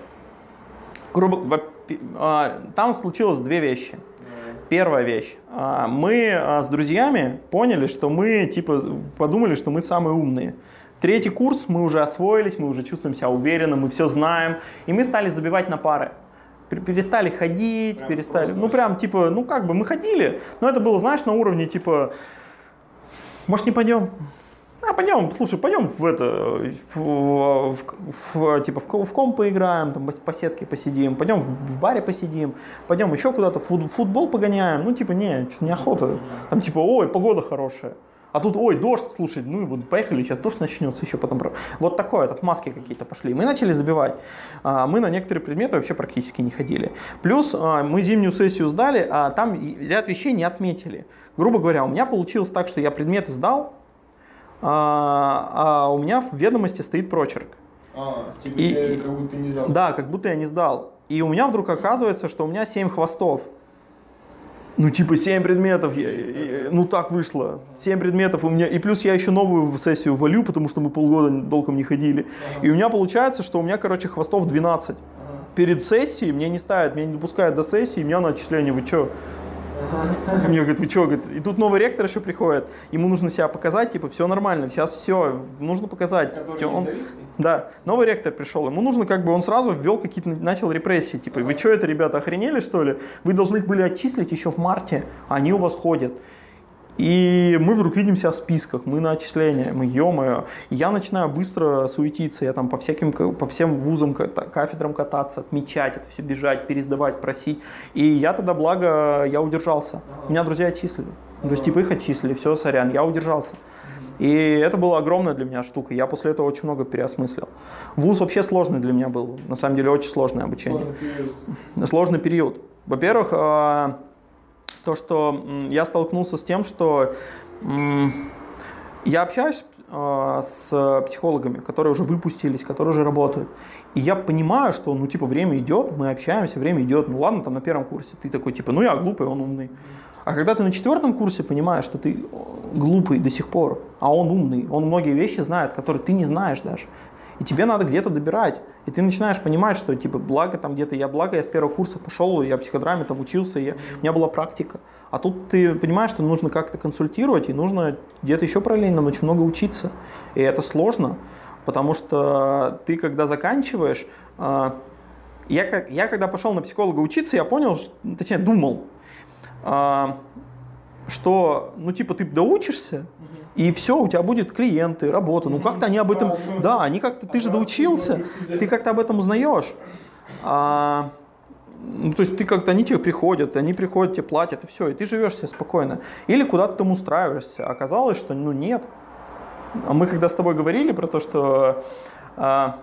Грубо, а, там случилось две вещи. Первая вещь. А, мы а, с друзьями поняли, что мы типа подумали, что мы самые умные. Третий курс мы уже освоились, мы уже чувствуем себя уверенно, мы все знаем, и мы стали забивать на пары. Перестали ходить, прям перестали. Ну прям типа, ну как бы мы ходили, но это было, знаешь, на уровне типа, может не пойдем, а, пойдем, слушай, пойдем в это, в, в, в, типа в, в ком поиграем, там по сетке посидим, пойдем в, в баре посидим, пойдем еще куда-то в футбол погоняем, ну типа не, неохота, там типа, ой, погода хорошая. А тут, ой, дождь, слушай, ну и вот поехали, сейчас дождь начнется еще потом. Вот такое, от маски какие-то пошли. Мы начали забивать. А, мы на некоторые предметы вообще практически не ходили. Плюс а, мы зимнюю сессию сдали, а там ряд вещей не отметили. Грубо говоря, у меня получилось так, что я предметы сдал, а, а у меня в ведомости стоит прочерк. А, типа и, как будто не сдал. Да, как будто я не сдал. И у меня вдруг оказывается, что у меня 7 хвостов. Ну, типа 7 предметов, я, я, ну так вышло. 7 предметов у меня, и плюс я еще новую в сессию валю, потому что мы полгода толком не ходили. Ага. И у меня получается, что у меня, короче, хвостов 12. Ага. Перед сессией мне не ставят, меня не допускают до сессии, меня на отчисление, вы что? Мне говорит, вы что, говорит, и тут новый ректор еще приходит, ему нужно себя показать, типа, все нормально, сейчас все, нужно показать. Он, да, новый ректор пришел, ему нужно как бы, он сразу ввел какие-то, начал репрессии, типа, вы что это, ребята, охренели что ли? Вы должны были отчислить еще в марте, они у вас ходят. И мы вдруг видим себя в списках, мы на отчисления, мы ё Я начинаю быстро суетиться, я там по всяким, по всем вузам, кафедрам кататься, отмечать это все, бежать, пересдавать, просить. И я тогда, благо, я удержался. Меня друзья отчислили. То есть, типа, их отчислили, все, сорян, я удержался. И это была огромная для меня штука. Я после этого очень много переосмыслил. Вуз вообще сложный для меня был. На самом деле, очень сложное обучение. Сложный период. Сложный период. Во-первых, а, то, что я столкнулся с тем, что я общаюсь э, с психологами, которые уже выпустились, которые уже работают. И я понимаю, что, ну, типа, время идет, мы общаемся, время идет. Ну, ладно, там на первом курсе ты такой, типа, ну, я глупый, он умный. А когда ты на четвертом курсе понимаешь, что ты глупый до сих пор, а он умный, он многие вещи знает, которые ты не знаешь даже и тебе надо где-то добирать. И ты начинаешь понимать, что типа благо там где-то я благо я с первого курса пошел, я психодраме там учился, я, у меня была практика. А тут ты понимаешь, что нужно как-то консультировать, и нужно где-то еще параллельно очень много учиться. И это сложно, потому что ты когда заканчиваешь, а, я, я когда пошел на психолога учиться, я понял, точнее думал, а, что, ну, типа, ты доучишься, и все, у тебя будет клиенты, работа. Ну, как-то они об этом... Да, они как-то... Ты же доучился, ты как-то об этом узнаешь. А, ну, то есть ты как-то, они тебе приходят, они приходят, тебе платят, и все, и ты живешь себе спокойно. Или куда-то там устраиваешься. Оказалось, что, ну, нет. А Мы когда с тобой говорили про то, что а,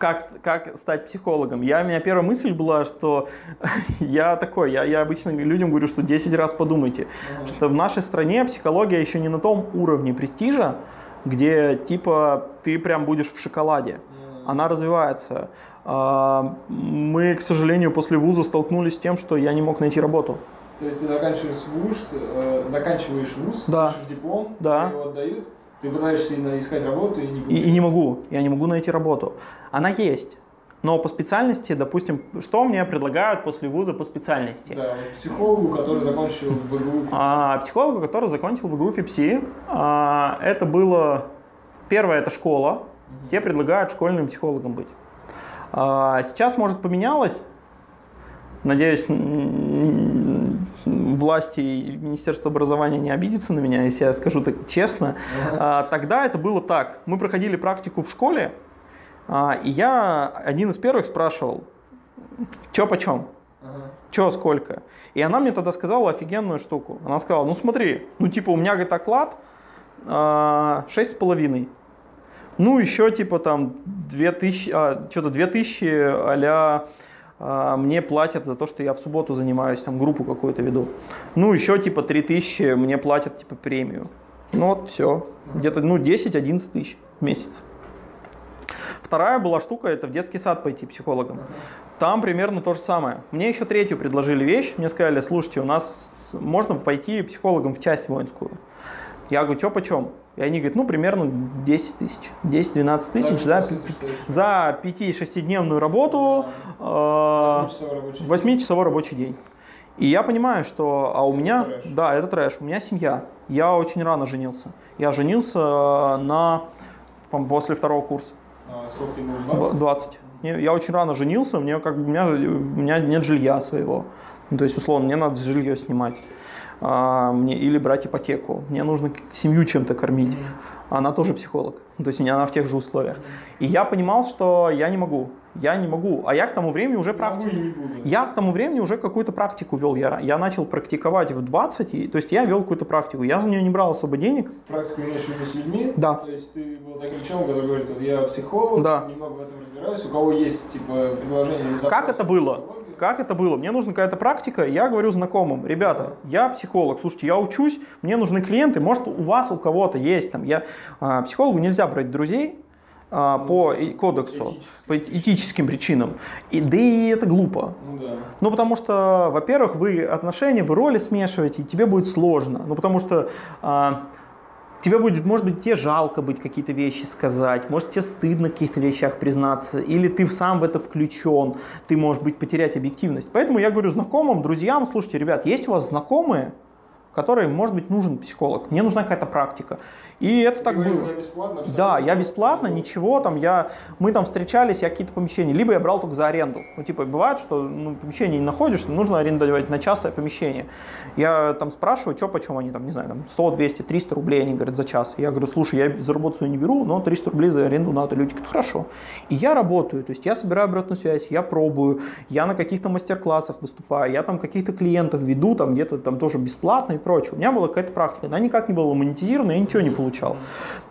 как, как стать психологом, я, у меня первая мысль была, что я такой, я, я обычно людям говорю, что 10 раз подумайте, что в нашей стране психология еще не на том уровне престижа, где типа ты прям будешь в шоколаде. Она развивается. А, Мы, к сожалению, после вуза столкнулись с тем, что я не мог найти работу. То есть ты заканчиваешь вуз, э, заканчиваешь вуз, Да. пишешь диплом, Да. его отдают, ты пытаешься искать работу и не И, и не могу, я не могу найти работу. Она есть. Но по специальности, допустим, что мне предлагают после вуза по специальности? Да, психологу, который закончил в БГУ. А, психологу, который закончил ВГУ ФИПСИ, а, это было... Первое, это школа. Тебе предлагают школьным психологом быть. А, сейчас, может, поменялось. Надеюсь, власти и Министерство образования не обидятся на меня, если я скажу так честно. А, Тогда это было так. Мы проходили практику в школе, а, и я один из первых спрашивал, что почем? Ага. Че, сколько? И она мне тогда сказала офигенную штуку. Она сказала, ну смотри, ну типа у меня, говорит, оклад а, шесть с половиной. Ну еще типа там 2000, а, что-то 2000 а мне платят за то, что я в субботу занимаюсь, там группу какую-то веду. Ну еще типа 3000 мне платят типа премию. Ну вот все. Где-то ну 10-11 тысяч в месяц. Вторая была штука, это в детский сад пойти психологом. Там примерно то же самое. Мне еще третью предложили вещь. Мне сказали, слушайте, у нас можно пойти психологом в часть воинскую. Я говорю, что почем? И они говорят, ну, примерно 10 тысяч. 10-12 тысяч Да, за, по сути, что это? за 5-6-дневную работу, э, Восьмичасовой рабочий день. 8-часовой рабочий день. И я понимаю, что а у меня, трэш. да, это трэш, у меня семья. Я очень рано женился. Я женился на, после второго курса. А, сколько? Два- 20? 20. Не, Я очень рано женился, мне как бы, у, меня, у меня нет жилья своего. Ну, то есть, условно, мне надо жилье снимать. А, мне, или брать ипотеку. Мне нужно семью чем-то кормить. Мгм. Она тоже психолог. Ну, То есть она в тех же условиях. И я понимал, что я не могу. Я не могу. А я к тому времени уже практику. Я к тому времени уже какую-то практику вел. Я, я начал практиковать в 20, и, то есть я вел какую-то практику. Я за нее не брал особо денег. Практику имеешь в виду с людьми? Да. То есть ты был таким человеком, который говорит, вот я психолог, Да. немного в этом разбираюсь, у кого есть типа предложение запрос Как это было? Как это было? Мне нужна какая-то практика. Я говорю знакомым, ребята, я психолог, слушайте, я учусь, мне нужны клиенты, может у вас у кого-то есть там. Я а, психологу нельзя брать друзей а, по и- кодексу, Этически. по этическим причинам. И, да и это глупо. Ну да. Ну, потому что, во-первых, вы отношения, вы роли смешиваете, и тебе будет сложно. Ну, потому что а, тебе будет, может быть, тебе жалко быть какие-то вещи сказать, может, тебе стыдно в каких-то вещах признаться, или ты сам в это включен, ты, может быть, потерять объективность. Поэтому я говорю знакомым, друзьям, слушайте, ребят, есть у вас знакомые, которым, может быть, нужен психолог, мне нужна какая-то практика. И это так говорил, было. бесплатно, Да, я бесплатно, ничего там, я, мы там встречались, я какие-то помещения, либо я брал только за аренду. Ну, типа, бывает, что ну, помещение не находишь, нужно арендовать на частное помещение. Я там спрашиваю, что почем они там, не знаю, там 100, 200, 300 рублей, они говорят, за час. Я говорю, слушай, я за работу свою не беру, но 300 рублей за аренду надо. Люди говорят, хорошо. И я работаю, то есть я собираю обратную связь, я пробую, я на каких-то мастер-классах выступаю, я там каких-то клиентов веду, там где-то там тоже бесплатно и прочее. У меня была какая-то практика, она никак не была монетизирована, я ничего не получал.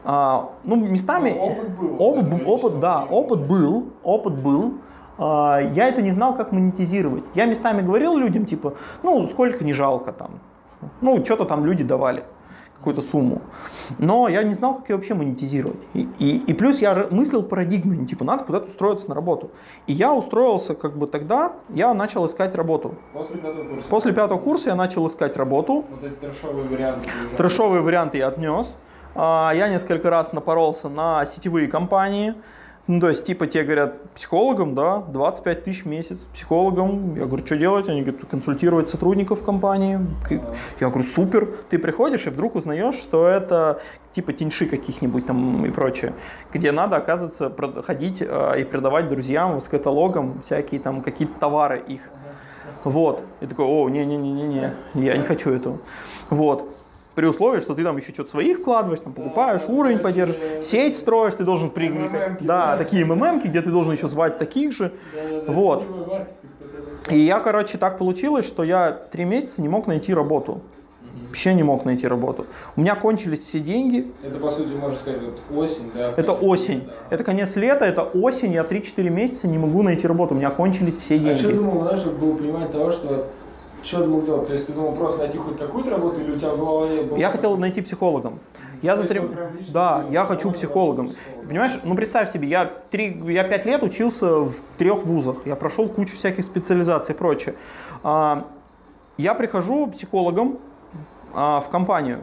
А, ну, местами... Но опыт был. Опыт, бу- опыт, да, опыт был, опыт был. А, Я это не знал, как монетизировать. Я местами говорил людям, типа, ну, сколько не жалко там. Ну, что-то там люди давали, какую-то сумму. Но я не знал, как ее вообще монетизировать. И, и, и плюс я мыслил парадигмой, типа, надо куда-то устроиться на работу. И я устроился как бы тогда, я начал искать работу. После пятого курса. После пятого курса я начал искать работу. Вот эти трешовые варианты. уже. Трэшовые варианты я отнес. А, Я несколько раз напоролся на сетевые компании. Ну, то есть, типа, тебе говорят, психологом, да, 25 тысяч в месяц, психологом. Я говорю, что делать? Они говорят, консультировать сотрудников компании. Я говорю, супер. Ты приходишь и вдруг узнаешь, что это типа теньши каких-нибудь там и прочее, где надо, оказывается, ходить э, и продавать друзьям с каталогом всякие там какие-то товары их. Вот. И такой, о, не-не-не-не-не, я не хочу этого. Вот. При условии, что ты там еще что-то своих вкладываешь, там покупаешь, уровень поддерживаешь, сеть строишь, ты должен при... Да, такие МММки, где ты должен еще звать таких же. Вот. И я, короче, так получилось, что я три месяца не мог найти работу. Вообще не мог найти работу. У меня кончились все деньги. Это, по сути, можно сказать, вот осень, да? Это осень. Да. Это конец лета, это осень, я 3-4 месяца не могу найти работу. У меня кончились все А деньги. что думал, знаешь, чтобы было понимание того, что вот, что думал делать? То есть ты думал просто найти хоть какую-то работу или у тебя в голове было... Я хотел найти психологом. Я за три... Да, ты я хочу психологом. Понимаешь, ну представь себе, я, три... я пять лет учился в трех вузах. Я прошел кучу всяких специализаций и прочее. А, Я прихожу психологом а, в компанию.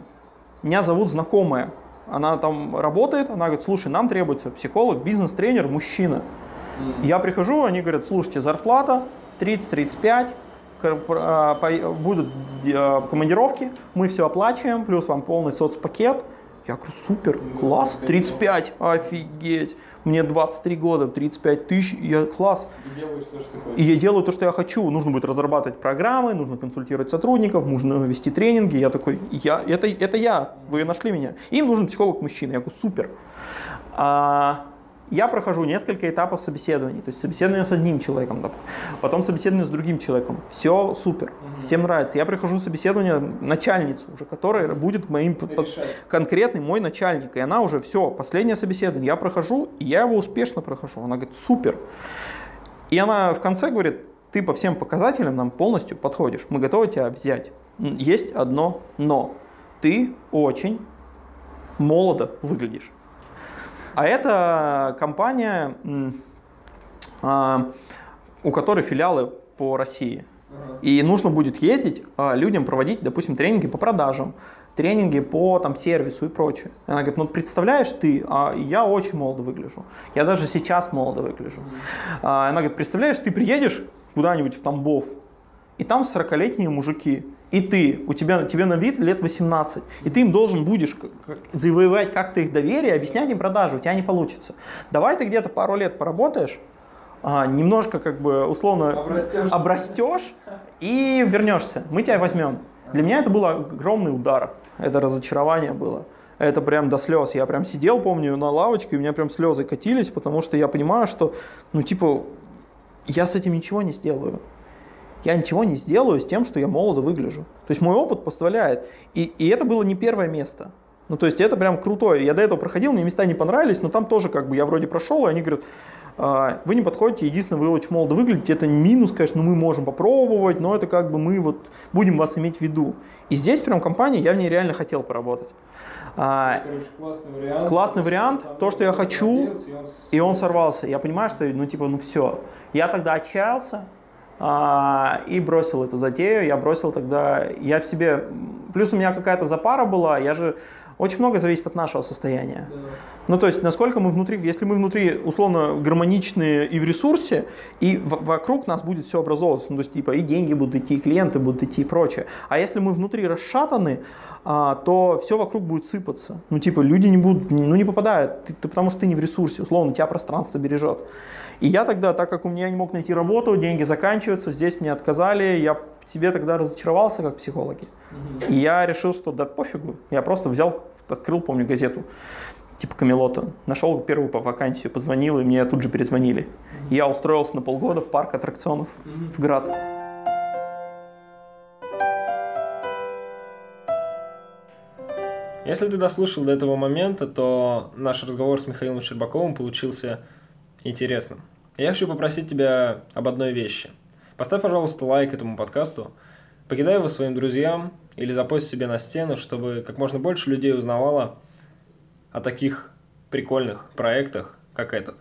Меня зовут знакомая. Она там работает, она говорит, слушай, нам требуется психолог, бизнес-тренер, мужчина. Я прихожу, они говорят, слушайте, зарплата 30-35, кор- а, по- будут а, командировки, мы все оплачиваем, плюс вам полный соцпакет. Я говорю, супер, класс, 35, офигеть, мне 23 года, 35 тысяч, я класс. И делаешь то, что ты хочешь. И я делаю то, что я хочу. Нужно будет разрабатывать программы, нужно консультировать сотрудников, нужно вести тренинги. Я такой, я, это, это я, вы нашли меня. Им нужен психолог-мужчина. Я говорю, супер. А, я прохожу несколько этапов собеседований. То есть собеседование с одним человеком, потом собеседование с другим человеком. Все супер, всем нравится. Я прихожу собеседование начальницу уже, которая будет моим под- конкретный мой начальник. И она уже все, последнее собеседование. Я прохожу, и я его успешно прохожу. Она говорит, супер. И она в конце говорит, ты по всем показателям нам полностью подходишь. Мы готовы тебя взять. Есть одно но. Ты очень молодо выглядишь. А это компания, а, у которой филиалы по России. И нужно будет ездить а, людям проводить, допустим, тренинги по продажам, тренинги по там, сервису и прочее. Она говорит, ну представляешь ты, а, я очень молодо выгляжу. Я даже сейчас молодо выгляжу. Она говорит, представляешь, ты приедешь куда-нибудь в Тамбов, и там 40-летние мужики, и ты, у тебя, тебе на вид лет 18, и ты им должен будешь завоевать как-то их доверие, объяснять им продажу, у тебя не получится. Давай ты где-то пару лет поработаешь, а, немножко как бы условно Обрастешь. обрастешь и вернешься. Мы тебя возьмем. Для меня это был огромный удар. Это разочарование было. Это прям до слез. Я прям сидел, помню, на лавочке, и у меня прям слезы катились, потому что я понимаю, что, ну, типа, я с этим ничего не сделаю. Я ничего не сделаю с тем, что я молодо выгляжу. То есть мой опыт позволяет. И, и это было не первое место. Ну, то есть это прям крутое. Я до этого проходил, мне места не понравились, но там тоже как бы я вроде прошел, и они говорят, «А, вы не подходите, единственное, вы очень молодо выглядите, это минус, конечно, мы можем попробовать, но это как бы мы вот будем вас иметь в виду. И здесь прям компания, я в ней реально хотел поработать. А, классный вариант. Классный вариант, то, что я хочу, он и он сорвался. Я понимаю, что, ну, типа, ну все. Я тогда отчаялся а, и бросил эту затею. Я бросил тогда, я в себе, плюс у меня какая-то запара была, я же, очень много зависит от нашего состояния. Да. Ну, то есть, насколько мы внутри, если мы внутри, условно, гармоничные и в ресурсе, и в- вокруг нас будет все образовываться, ну, то есть, типа, и деньги будут идти, и клиенты будут идти, и прочее. А если мы внутри расшатаны, а, то все вокруг будет сыпаться. Ну, типа, люди не будут, ну, не попадают, ты, ты- потому что ты не в ресурсе, условно, тебя пространство бережет. И я тогда, так как у меня не мог найти работу, деньги заканчиваются, здесь мне отказали, я себе тогда разочаровался как психологи. И я решил, что да пофигу. Я просто взял, открыл, помню, газету типа Камелота. Нашел первую по вакансию, позвонил, и мне тут же перезвонили. Я устроился на полгода в парк аттракционов в Град. Если ты дослушал до этого момента, то наш разговор с Михаилом Щербаковым получился интересным. Я хочу попросить тебя об одной вещи. Поставь, пожалуйста, лайк этому подкасту, покидай его своим друзьям или запость себе на стену, чтобы как можно больше людей узнавало о таких прикольных проектах, как этот.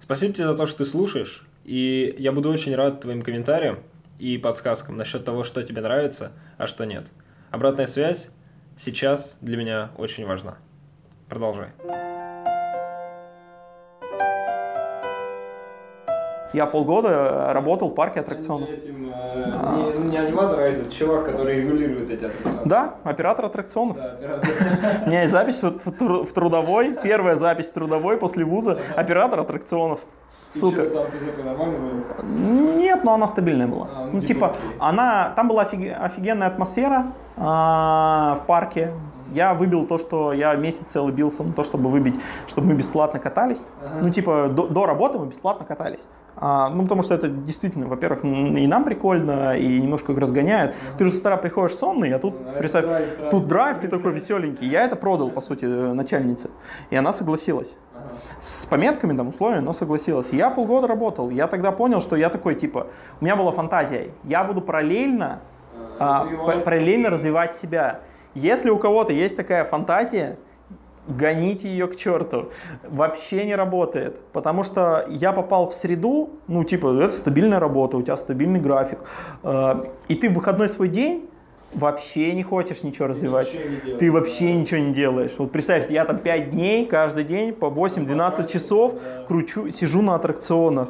Спасибо тебе за то, что ты слушаешь, и я буду очень рад твоим комментариям и подсказкам насчет того, что тебе нравится, а что нет. Обратная связь сейчас для меня очень важна. Продолжай. Я полгода работал в парке аттракционов. не, не аниматор, а этот чувак, который регулирует эти аттракционы. Да, оператор аттракционов. Да, оператор. У меня есть запись в, в тру- в трудовой, первая запись в трудовой после вуза, оператор аттракционов. Супер. там? Нет, но она стабильная была. А, ну, ну, типа, типа, окей. она, там была офиг- офигенная атмосфера а, в парке. Я выбил то, что я месяц целый бился на то, чтобы выбить, чтобы мы бесплатно катались. Ага. Ну, типа, до, до работы мы бесплатно катались. А, ну, потому что это действительно, во-первых, и нам прикольно, и немножко разгоняет. Ты же с утра приходишь сонный, а тут, а это представь, сразу. тут драйв, ты такой веселенький. Я это продал, по сути, э, начальнице. И она согласилась с пометками, там, условиями, но согласилась. Я полгода работал. Я тогда понял, что я такой, типа, у меня была фантазия. Я буду параллельно, а, развивать. п- параллельно развивать себя. Если у кого-то есть такая фантазия, гоните ее к черту. Вообще не работает. Потому что я попал в среду, ну, типа, это стабильная работа, у тебя стабильный график. э, И ты в выходной свой день вообще не хочешь ничего развивать. ничего не делаешь, Ты вообще да. ничего не делаешь. Вот представь, я там 5 дней, каждый день по 8-12 часов да. кручу, сижу на аттракционах.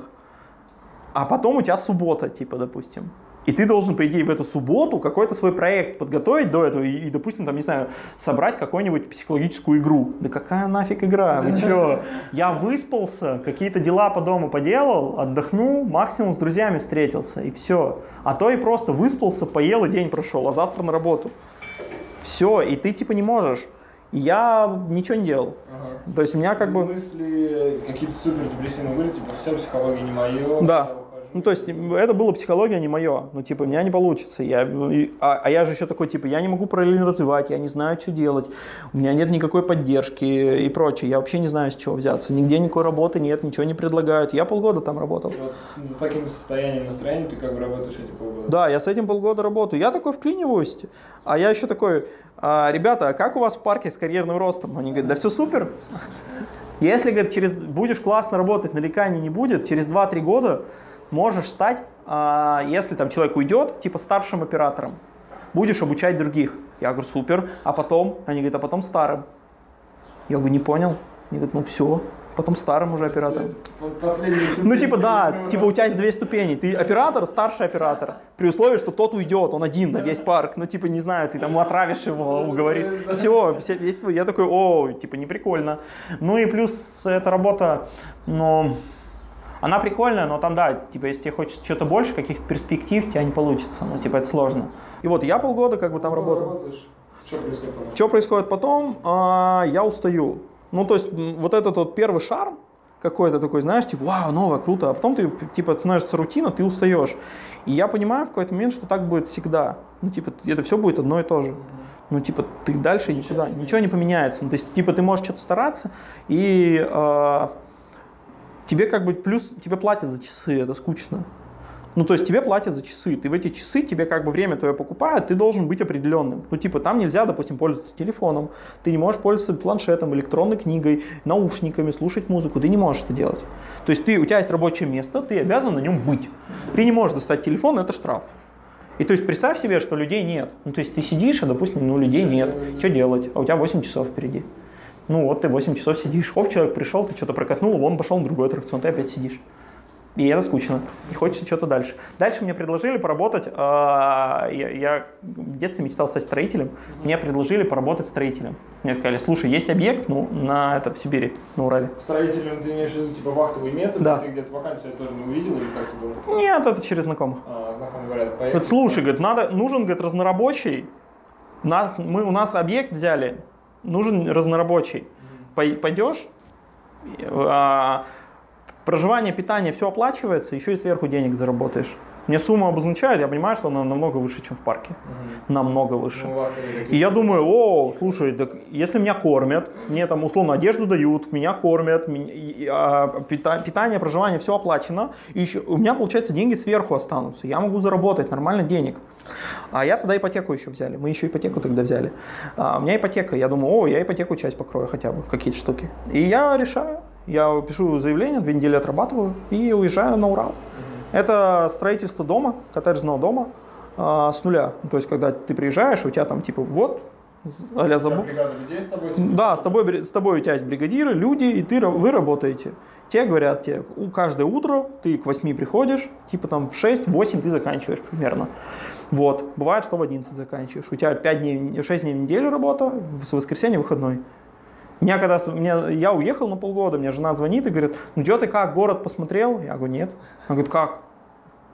А потом у тебя суббота, типа, допустим. И ты должен, по идее, в эту субботу какой-то свой проект подготовить до этого и, и, допустим, там, не знаю, собрать какую-нибудь психологическую игру. Да какая нафиг игра? Вы чё? Я выспался, какие-то дела по дому поделал, отдохнул, максимум с друзьями встретился, и все. А то и просто выспался, поел, и день прошел, а завтра на работу. Все, и ты типа не можешь. И я ничего не делал. Ага. То есть у меня как бы... Мысли какие-то супер депрессивные были, типа, все, психология не мое. Да. Ну, то есть, это было психология не мое. Ну, типа, у меня не получится. Я, и- а, а я же еще такой, типа, я не могу параллельно развивать, я не знаю, что делать. У меня нет никакой поддержки и прочее. Я вообще не знаю, с чего взяться. Нигде никакой работы нет, ничего не предлагают. Я полгода там работал. Вот с таким состоянием настроения ты как бы работаешь эти полгода. Да, я с этим полгода работаю. Я такой вклиниваюсь, а я еще такой, «А, ребята, а как у вас в парке с карьерным ростом? Они говорят, да все супер. Если, говорит, через, будешь классно работать, нареканий не будет, через 2-3 года можешь стать, а, если там человек уйдет, типа старшим оператором. Будешь обучать других. Я говорю, супер. А потом? Они говорят, а потом старым. Я говорю, не понял. Они говорят, ну все, потом старым уже оператором. Ну, типа, да, типа у тебя есть две ступени. Ты оператор, старший оператор. При условии, что тот уйдет, он один на весь парк. Ну, типа, не знаю, ты там отравишь его, уговоришь. Все, весь твой. Я такой, о, типа, не прикольно. Ну и плюс эта работа, ну, она прикольная, но там, да, типа, если тебе хочется что-то больше, каких-то перспектив, тебя не получится. Ну, типа, это сложно. И вот я полгода как бы там работал. Работаешь. Что происходит потом? Что происходит потом? А, я устаю. Ну, то есть, вот этот вот первый шарм какой-то такой, знаешь, типа, вау, новое, круто, а потом ты, типа, становишься рутина, ты устаешь. И я понимаю в какой-то момент, что так будет всегда. Ну, типа, это все будет одно и то же. Ну, типа, ты дальше никуда, ничего не поменяется. Ну, то есть, типа, ты можешь что-то стараться, и а, тебе как бы плюс, тебе платят за часы, это скучно. Ну, то есть тебе платят за часы, ты в эти часы, тебе как бы время твое покупают, ты должен быть определенным. Ну, типа, там нельзя, допустим, пользоваться телефоном, ты не можешь пользоваться планшетом, электронной книгой, наушниками, слушать музыку, ты не можешь это делать. То есть ты, у тебя есть рабочее место, ты обязан на нем быть. Ты не можешь достать телефон, это штраф. И то есть представь себе, что людей нет. Ну, то есть ты сидишь, а, допустим, ну, людей нет. Что делать? А у тебя 8 часов впереди. Ну, вот ты 8 часов сидишь. Хоп, человек пришел, ты что-то прокатнул, вон пошел на другой аттракцион, ты опять сидишь. И это скучно. И хочется что-то дальше. Дальше мне предложили поработать. а, я, я в детстве мечтал стать строителем. Мне предложили поработать строителем. Мне сказали, слушай, есть объект, ну, на это в Сибири, на Урале. Строителем ты имеешь в виду, типа, вахтовый метод? Да. Ты где-то вакансию тоже не увидел или как ты думал? Нет, это через знакомых. А, знакомые говорят, поехали. Говорит, слушай, говорит, надо, нужен, говорит, разнорабочий. На- мы, у нас объект взяли, нужен разнорабочий. Пой- Пойдешь, а, проживание, питание, все оплачивается, еще и сверху денег заработаешь. Мне сумму обозначают, я понимаю, что она намного выше, чем в парке. Мгм. Намного выше. Ну, И я думаю, о, слушай, так если меня кормят, мне там условно одежду дают, меня кормят, меня- а, пита- питание, проживание, все оплачено, и еще у меня, получается, деньги сверху останутся, я могу заработать нормально денег. А я тогда ипотеку еще взяли, мы еще ипотеку тогда взяли. А, у меня ипотека, я думаю, о, я ипотеку часть покрою хотя бы, какие-то штуки. И я решаю, я пишу заявление, две недели отрабатываю и уезжаю на Урал. Это строительство дома, коттеджного дома а, с нуля. То есть, когда ты приезжаешь, у тебя там типа вот, тебя забу- людей с тобой? Да, с тобой, с тобой у тебя есть бригадиры, люди, и ты, вы работаете. Те говорят тебе, у каждое утро ты к 8 приходишь, типа там в 6-8 ты заканчиваешь примерно. Вот. Бывает, что в 11 заканчиваешь. У тебя 5 дней, 6 дней в неделю работа, в воскресенье выходной. Меня когда, меня, я уехал на полгода, мне жена звонит и говорит, ну что ты как, город посмотрел? Я говорю, нет. Она говорит, как?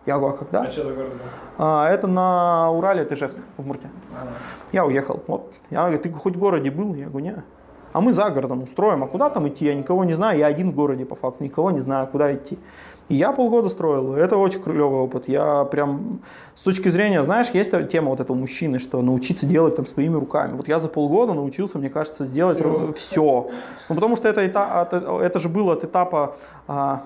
Я говорю, а когда? А что за город был? А, это на Урале, это Ижевск, в Удмуртии. Я уехал. Вот. Я говорю, ты хоть в городе был? Я говорю, нет. А мы за городом устроим. А куда там идти? Я никого не знаю. Я один в городе по факту. Никого не знаю, куда идти. И я полгода строил. Это очень клевый опыт. Я прям с точки зрения, знаешь, есть тема вот этого мужчины, что научиться делать там своими руками. Вот я за полгода научился, мне кажется, сделать все. все. Ну, потому что это, это, это же было от этапа а,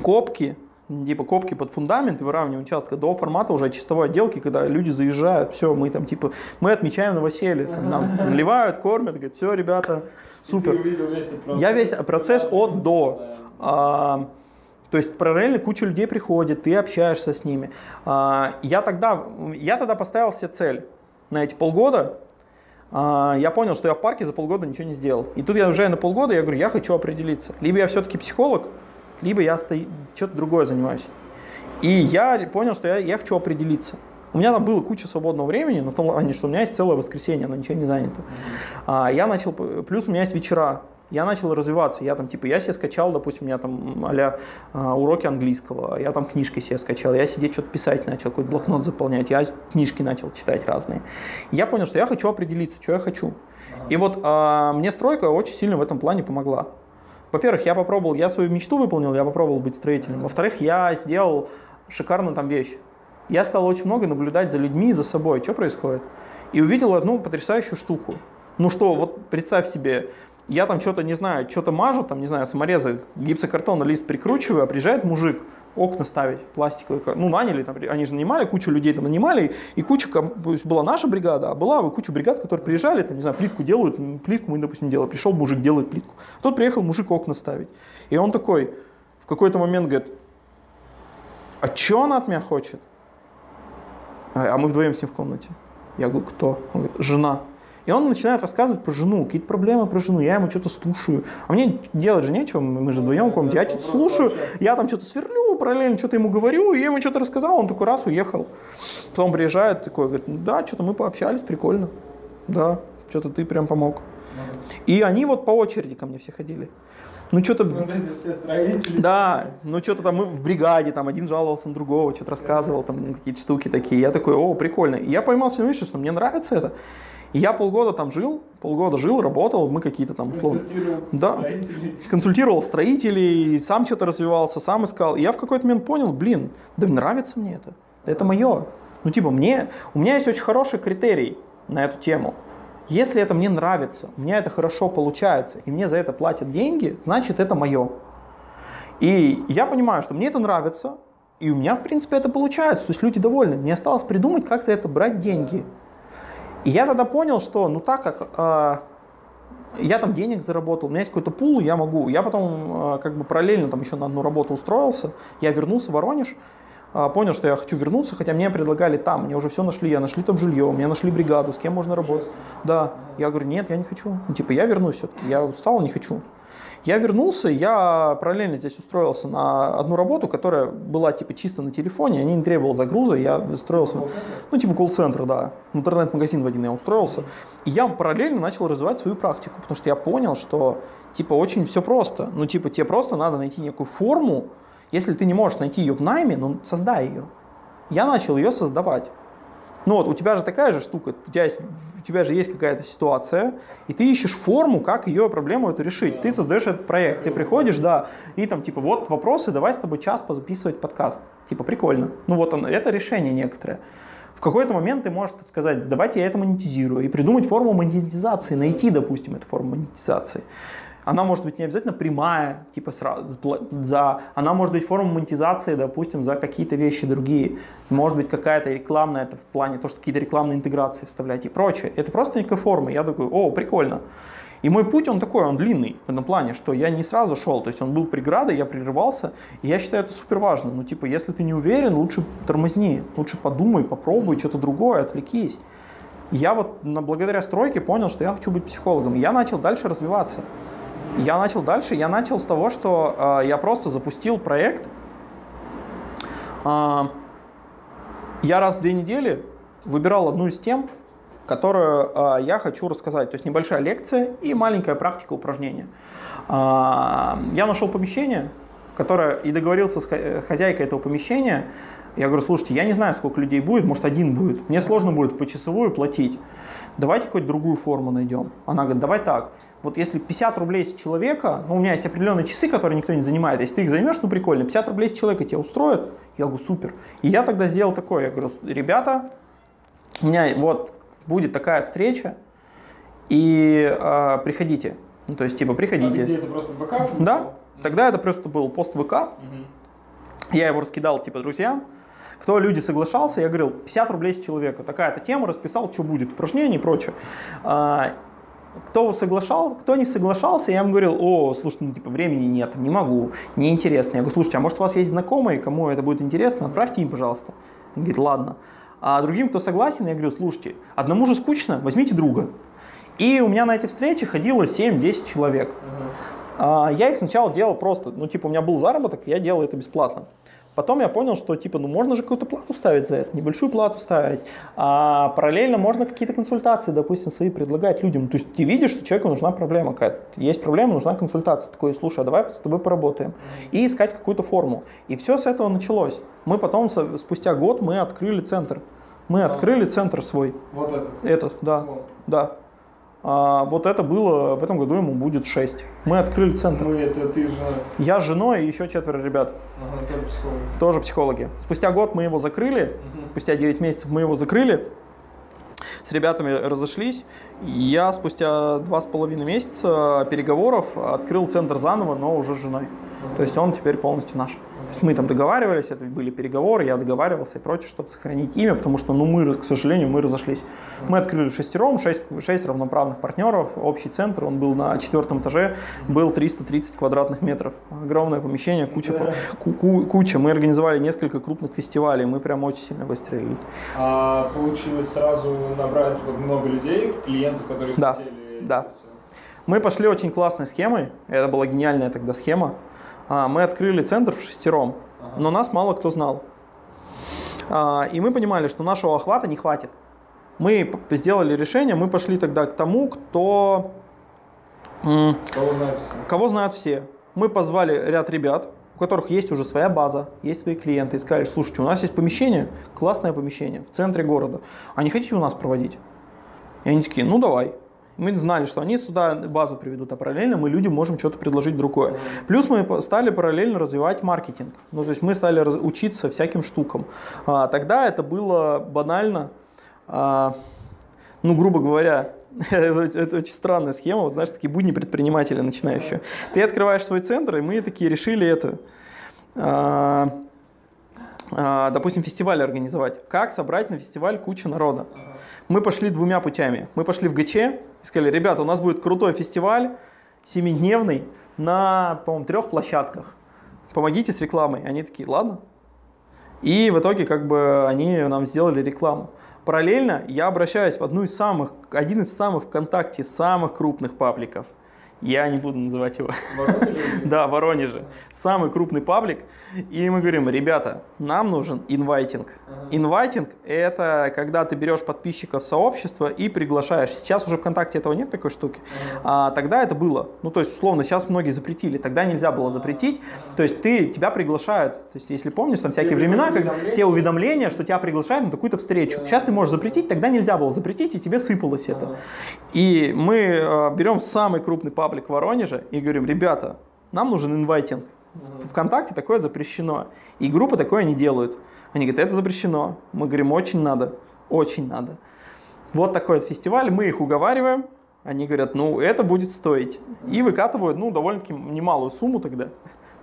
копки, типа копки под фундамент и выравнивание участка до формата уже чистовой отделки, когда люди заезжают, все, мы там типа, мы отмечаем новоселье, там, нам наливают, кормят, говорят, все, ребята, супер. Я весь процесс от до. А, то есть параллельно куча людей приходит, ты общаешься с ними. А, я, тогда, я тогда поставил себе цель на эти полгода. А, я понял, что я в парке за полгода ничего не сделал. И тут я уже на полгода, я говорю, я хочу определиться. Либо я все-таки психолог, либо я стои, что-то другое занимаюсь. И я понял, что я, я хочу определиться. У меня там было куча свободного времени, но в том плане, что у меня есть целое воскресенье, оно ничего не занято. А, я начал, плюс у меня есть вечера, я начал развиваться. Я там, типа, я себе скачал, допустим, у меня там а уроки английского, я там книжки себе скачал, я сидеть что-то писать начал, какой-то блокнот заполнять, я книжки начал читать разные. я понял, что я хочу определиться, что я хочу. И вот а, мне стройка очень сильно в этом плане помогла. Во-первых, я попробовал, я свою мечту выполнил, я попробовал быть строителем. Во-вторых, я сделал шикарную там вещь. Я стал очень много наблюдать за людьми, за собой, что происходит. И увидел одну потрясающую штуку. Ну что, вот представь себе, я там что-то, не знаю, что-то мажу, там, не знаю, саморезы, гипсокартон лист прикручиваю, а приезжает мужик, окна ставить пластиковые, ну, наняли, там, они же нанимали, кучу людей там нанимали, и куча, то есть была наша бригада, а была куча бригад, которые приезжали, там, не знаю, плитку делают, плитку мы, допустим, делаем, пришел мужик, делает плитку. Тот приехал мужик окна ставить. И он такой, в какой-то момент говорит, а что она от меня хочет? А, а мы вдвоем с ним в комнате. Я говорю, кто? Он говорит, жена. И он начинает рассказывать про жену, какие-то проблемы про жену, я ему что-то слушаю. А мне делать же нечего, мы же вдвоем в комнате, я что-то слушаю, я там что-то сверлю, параллельно что-то ему говорю, и я ему что-то рассказал, он такой раз уехал. Потом приезжает такой, говорит, да, что-то мы пообщались, прикольно, да, что-то ты прям помог. И они вот по очереди ко мне все ходили. Ну что-то... Строители. Да, ну что-то там мы в бригаде, там один жаловался на другого, что-то рассказывал, там какие-то штуки такие. Я такой, о, прикольно. И я поймал себе, что мне нравится это. И я полгода там жил, полгода жил, работал, мы какие-то там условно... Да, консультировал строителей, сам что-то развивался, сам искал. И я в какой-то момент понял, блин, да нравится мне это, это мое. Ну типа мне, у меня есть очень хороший критерий на эту тему. Если это мне нравится, у меня это хорошо получается, и мне за это платят деньги, значит это мое. И я понимаю, что мне это нравится, и у меня, в принципе, это получается. То есть люди довольны. Мне осталось придумать, как за это брать деньги. И я тогда понял, что ну так как э, я там денег заработал, у меня есть какой-то пул, я могу. Я потом э, как бы параллельно там еще на одну работу устроился, я вернулся в Воронеж, э, понял, что я хочу вернуться, хотя мне предлагали там, мне уже все нашли, я нашли там жилье, мне нашли бригаду, с кем можно работать. Да, я говорю, нет, я не хочу. Ну, типа, я вернусь все-таки, я устал, не хочу. Я вернулся, я параллельно здесь устроился на одну работу, которая была типа чисто на телефоне, я не требовал загруза, я устроился, ну типа колл-центр, да, в интернет-магазин в один я устроился. И я параллельно начал развивать свою практику, потому что я понял, что типа очень все просто. Ну типа тебе просто надо найти некую форму, если ты не можешь найти ее в найме, ну создай ее. Я начал ее создавать. Ну вот, у тебя же такая же штука, у тебя, есть, у тебя же есть какая-то ситуация, и ты ищешь форму, как ее проблему эту решить. Ты создаешь этот проект, ты приходишь, да, и там типа вот вопросы, давай с тобой час позаписывать подкаст. Типа прикольно. Ну вот он, это решение некоторое. В какой-то момент ты можешь сказать, давайте я это монетизирую, и придумать форму монетизации, найти, допустим, эту форму монетизации. Она может быть не обязательно прямая, типа сразу, за, она может быть форма монетизации, допустим, за какие-то вещи другие. Может быть какая-то рекламная, это в плане то, что какие-то рекламные интеграции вставлять и прочее. Это просто некая форма. Я такой, о, прикольно. И мой путь, он такой, он длинный в этом плане, что я не сразу шел, то есть он был преградой, я прерывался, и я считаю это супер важно. Ну, типа, если ты не уверен, лучше тормозни, лучше подумай, попробуй что-то другое, отвлекись. Я вот на, благодаря стройке понял, что я хочу быть психологом, я начал дальше развиваться. Я начал дальше. Я начал с того, что э, я просто запустил проект. Э, я раз в две недели выбирал одну из тем, которую э, я хочу рассказать. То есть небольшая лекция и маленькая практика упражнения. Э, я нашел помещение, которое и договорился с хозяйкой этого помещения. Я говорю, слушайте, я не знаю, сколько людей будет, может один будет. Мне сложно будет в почасовую платить. Давайте какую-то другую форму найдем. Она говорит, давай так. Вот если 50 рублей с человека, ну у меня есть определенные часы, которые никто не занимает, если ты их займешь, ну прикольно, 50 рублей с человека тебя устроит, я говорю, супер. И я тогда сделал такое, я говорю, ребята, у меня вот будет такая встреча, и э, приходите. Ну, то есть, типа, приходите. А где это просто в ВК? Да. Тогда это просто был пост ВК. Угу. Я его раскидал, типа, друзьям. Кто люди соглашался, я говорил, 50 рублей с человека. Такая-то тема, расписал, что будет, упражнения и прочее. Кто соглашал, кто не соглашался, я им говорил, о, слушай, ну, типа, времени нет, не могу, неинтересно. Я говорю, слушайте, а может у вас есть знакомые, кому это будет интересно, отправьте им, пожалуйста. Он говорит, ладно. А другим, кто согласен, я говорю, слушайте, одному же скучно, возьмите друга. И у меня на эти встречи ходило 7-10 человек. Uh-huh. Я их сначала делал просто, ну типа у меня был заработок, я делал это бесплатно. Потом я понял, что типа, ну можно же какую-то плату ставить за это, небольшую плату ставить. А параллельно можно какие-то консультации, допустим, свои предлагать людям. То есть ты видишь, что человеку нужна проблема какая-то. Есть проблема, нужна консультация. Такой, слушай, а давай с тобой поработаем. И искать какую-то форму. И все с этого началось. Мы потом, спустя год, мы открыли центр. Мы открыли центр свой. Вот этот? Этот, да. Слон. Да. А, вот это было, в этом году ему будет 6. Мы открыли центр. Мы, это ты жена? Я с женой и еще четверо ребят. Ага, тоже психологи. Тоже психологи. Спустя год мы его закрыли, угу. спустя 9 месяцев мы его закрыли, с ребятами разошлись. Я спустя два с половиной месяца переговоров открыл центр заново, но уже с женой. Угу. То есть он теперь полностью наш. Есть мы там договаривались, это были переговоры, я договаривался и прочее, чтобы сохранить имя, потому что, ну, мы, к сожалению, мы разошлись. Мы открыли шестером, шесть, шесть равноправных партнеров, общий центр, он был на четвертом этаже, был 330 квадратных метров. Огромное помещение, куча, да. ку- куча. Мы организовали несколько крупных фестивалей, мы прям очень сильно выстрелили. А получилось сразу набрать много людей, клиентов, которые да. хотели? Да. Мы пошли очень классной схемой, это была гениальная тогда схема. А, мы открыли центр в шестером, но нас мало кто знал. А, и мы понимали, что нашего охвата не хватит. Мы сделали решение, мы пошли тогда к тому, кто... Кого знают все. Кого знают все. Мы позвали ряд ребят, у которых есть уже своя база, есть свои клиенты, и сказали, слушайте, у нас есть помещение, классное помещение в центре города, а не хотите у нас проводить? И они такие, ну давай. Мы знали, что они сюда базу приведут, а параллельно мы людям можем что-то предложить другое. Плюс мы стали параллельно развивать маркетинг. Ну, то есть мы стали учиться всяким штукам. А, тогда это было банально, а, ну, грубо говоря, это очень странная схема, вот знаешь, такие будни предпринимателя начинающие. Ты открываешь свой центр, и мы такие решили это, а, а, допустим, фестиваль организовать. Как собрать на фестиваль кучу народа? Мы пошли двумя путями. Мы пошли в ГЧ и сказали, ребята, у нас будет крутой фестиваль, семидневный, на, по-моему, трех площадках. Помогите с рекламой. Они такие, ладно. И в итоге как бы они нам сделали рекламу. Параллельно я обращаюсь в одну из самых, один из самых ВКонтакте, самых крупных пабликов. Я не буду называть его. Воронеже? да, Воронеже. Самый крупный паблик. И мы говорим, ребята, нам нужен инвайтинг. Инвайтинг – это когда ты берешь подписчиков сообщества и приглашаешь. Сейчас уже ВКонтакте этого нет такой штуки. А тогда это было. Ну, то есть, условно, сейчас многие запретили. Тогда нельзя было запретить. То есть, ты, тебя приглашают. То есть, если помнишь, там всякие времена, как те уведомления, что тебя приглашают на какую-то встречу. Сейчас ты можешь запретить, тогда нельзя было запретить, и тебе сыпалось это. И мы э, берем самый крупный паблик в Воронеже и говорим, ребята, нам нужен инвайтинг. ВКонтакте такое запрещено. И группы такое не делают. Они говорят, это запрещено. Мы говорим, очень надо, очень надо. Вот такой вот фестиваль, мы их уговариваем, они говорят, ну, это будет стоить. И выкатывают, ну, довольно-таки немалую сумму тогда.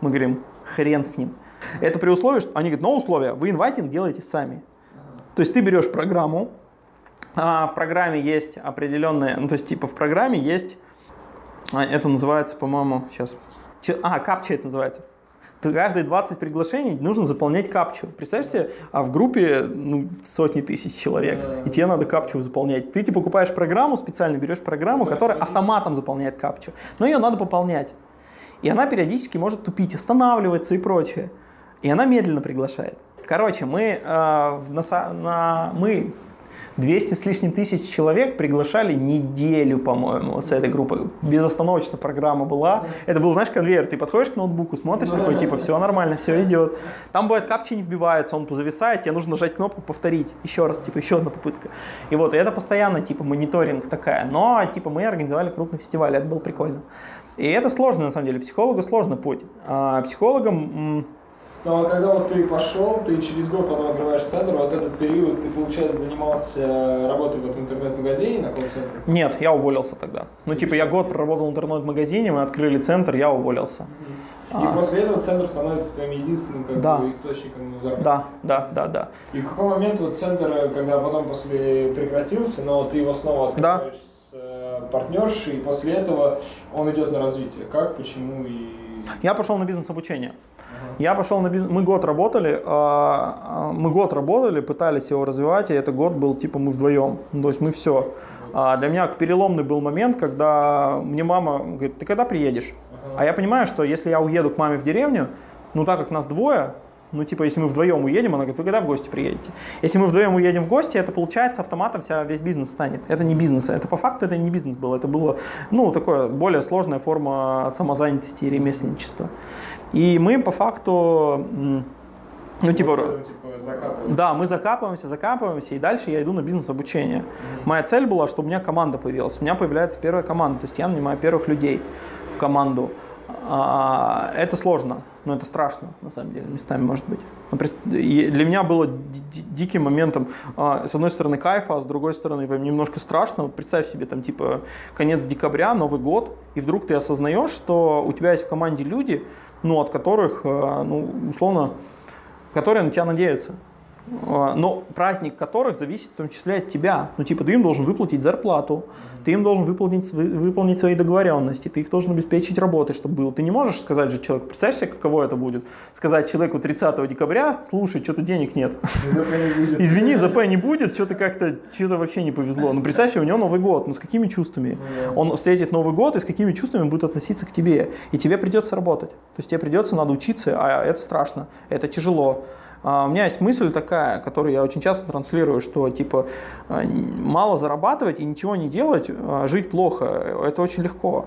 Мы говорим, хрен с ним. Это при условии, что они говорят, но условия, вы инвайтинг делаете сами. То есть ты берешь программу, а в программе есть определенные, ну, то есть типа в программе есть, это называется, по-моему, сейчас а, капча это называется. Каждые 20 приглашений нужно заполнять капчу. Представь себе, а в группе ну, сотни тысяч человек, и тебе надо капчу заполнять. Ты типа покупаешь программу, специально берешь программу, которая автоматом заполняет капчу. Но ее надо пополнять. И она периодически может тупить, останавливаться и прочее. И она медленно приглашает. Короче, мы, э, на, на, мы 200 с лишним тысяч человек приглашали неделю, по-моему, вот с этой группы. Безостановочно программа была. Это был, знаешь, конвейер. Ты подходишь к ноутбуку, смотришь, такой, типа, все нормально, все идет. Там бывает капчи не вбивается, он зависает, тебе нужно нажать кнопку повторить. Еще раз, типа, еще одна попытка. И вот, и это постоянно, типа, мониторинг такая. Но, типа, мы организовали крупный фестиваль, это было прикольно. И это сложно, на самом деле. Психологу сложный путь. А психологам ну а когда вот ты пошел, ты через год потом открываешь центр, вот этот период ты, получается, занимался работой в этом интернет-магазине на колл-центре? Нет, я уволился тогда. Ну, типа, я год проработал в интернет-магазине, мы открыли центр, я уволился. И а. после этого центр становится твоим единственным как да. бы, источником заработка. Да, да, да, да. И в какой момент вот центр, когда потом после прекратился, но ты его снова открываешь да. с э, партнершей, и после этого он идет на развитие. Как, почему и... Я пошел на бизнес-обучение. Я пошел на бизнес, мы год работали, а, а, мы год работали, пытались его развивать, и этот год был типа мы вдвоем, ну, то есть мы все. А для меня переломный был момент, когда мне мама говорит, ты когда приедешь? А я понимаю, что если я уеду к маме в деревню, ну так как нас двое, ну, типа, если мы вдвоем уедем, она говорит, вы когда в гости приедете? Если мы вдвоем уедем в гости, это получается автоматом вся, весь бизнес станет. Это не бизнес. Это по факту это не бизнес был. Это было, ну, такое более сложная форма самозанятости и ремесленничества. И мы по факту, ну типа, типа да, мы закапываемся, закапываемся, и дальше я иду на бизнес-обучение. Mm-hmm. Моя цель была, чтобы у меня команда появилась. У меня появляется первая команда, то есть я нанимаю первых людей в команду. А, это сложно, но это страшно, на самом деле, местами может быть. Для меня было диким моментом, а, с одной стороны, кайфа, а с другой стороны, немножко страшно. Представь себе, там, типа, конец декабря, Новый год, и вдруг ты осознаешь, что у тебя есть в команде люди, ну, от которых, э, ну, условно, которые на тебя надеются. А, но праздник которых зависит в том числе от тебя. Ну, типа, ты им должен выплатить зарплату, ты им должен выполнить, выполнить свои договоренности, ты их должен обеспечить работой, чтобы было. Ты не можешь сказать же человеку, представляешь себе, каково это будет? Сказать человеку 30 декабря, слушай, что-то денег нет. Извини, ЗП не будет, что-то как-то, что-то вообще не повезло. Ну, представь себе, у него Новый год, ну, с какими чувствами? Ну Он встретит Новый год, и с какими чувствами будет относиться к тебе. И тебе придется работать. То есть тебе придется, надо учиться, а это страшно, это тяжело. А, у меня есть мысль такая, которую я очень часто транслирую, что типа а, мало зарабатывать и ничего не делать, а, жить плохо, это очень легко.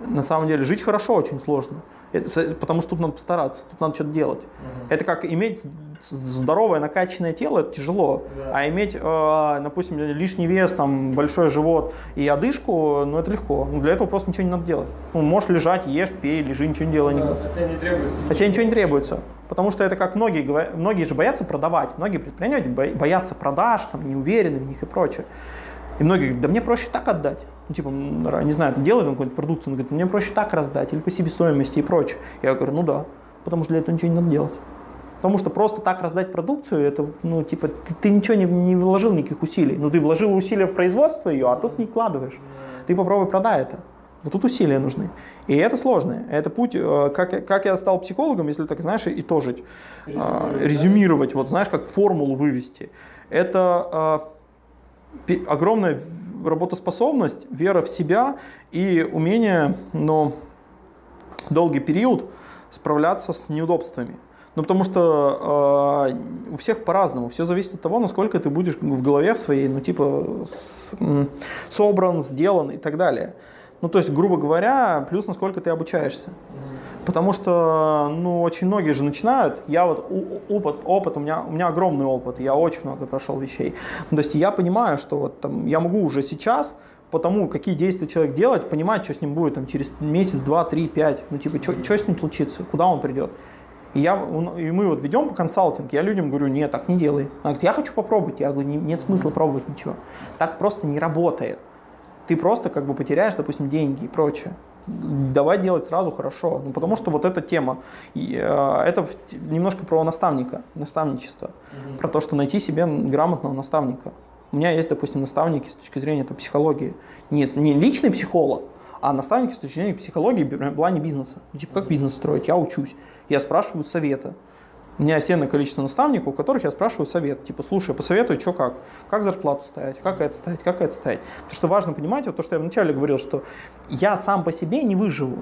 На самом деле жить хорошо очень сложно. Это, потому что тут надо постараться, тут надо что-то делать. Угу. Это как иметь здоровое накачанное тело, это тяжело. Да. А иметь, э, допустим, лишний вес, там, большой живот и одышку, ну это легко. Ну, для этого просто ничего не надо делать. Ну, можешь лежать, ешь, пей, лежи, ничего не делай. Да, а тебе не требуется. А тебе ничего не требуется. Потому что это как многие многие же боятся продавать, многие предприниматели боятся продаж, там, не уверены в них и прочее. И многие говорят, да мне проще так отдать. Ну, типа, не знаю, делает он какую-нибудь продукцию, он говорит, мне проще так раздать, или по себестоимости и прочее. Я говорю, ну да, потому что для этого ничего не надо делать. Потому что просто так раздать продукцию, это, ну, типа, ты, ты ничего не, не вложил никаких усилий. Ну, ты вложил усилия в производство ее, а тут не вкладываешь. Ты попробуй продай это. Вот тут усилия нужны. И это сложно. Это путь, э, как, как я стал психологом, если так, знаешь, и тоже резюмировать, резюмировать вот, знаешь, как формулу вывести. Это а, огромная работоспособность, вера в себя и умение, но долгий период справляться с неудобствами. Ну, потому что э, у всех по-разному. Все зависит от того, насколько ты будешь в голове своей, ну, типа, с, собран, сделан и так далее. Ну, то есть, грубо говоря, плюс насколько ты обучаешься. Потому что, ну, очень многие же начинают. Я вот опыт, опыт у меня, у меня огромный опыт, я очень много прошел вещей. Ну, то есть я понимаю, что вот там я могу уже сейчас по тому, какие действия человек делает, понимать, что с ним будет там, через месяц, два, три, пять. Ну, типа, что с ним случится, куда он придет. И, я, и мы вот ведем по консалтинг, я людям говорю, нет, так не делай. Она говорит, я хочу попробовать. Я говорю, нет смысла пробовать ничего. Так просто не работает. Ты просто как бы потеряешь, допустим, деньги и прочее давай делать сразу хорошо. Ну, потому что вот эта тема, и, э, это немножко про наставника, наставничество, угу. про то, что найти себе грамотного наставника. У меня есть, допустим, наставники с точки зрения это, психологии. Не, не личный психолог, а наставники с точки зрения психологии в плане бизнеса. Ну, типа, как бизнес строить? Я учусь. Я спрашиваю совета. У меня есть количество наставников, у которых я спрашиваю совет. Типа, слушай, посоветуй, что как? Как зарплату ставить? Как это ставить? Как это ставить? Потому что важно понимать, вот то, что я вначале говорил, что я сам по себе не выживу.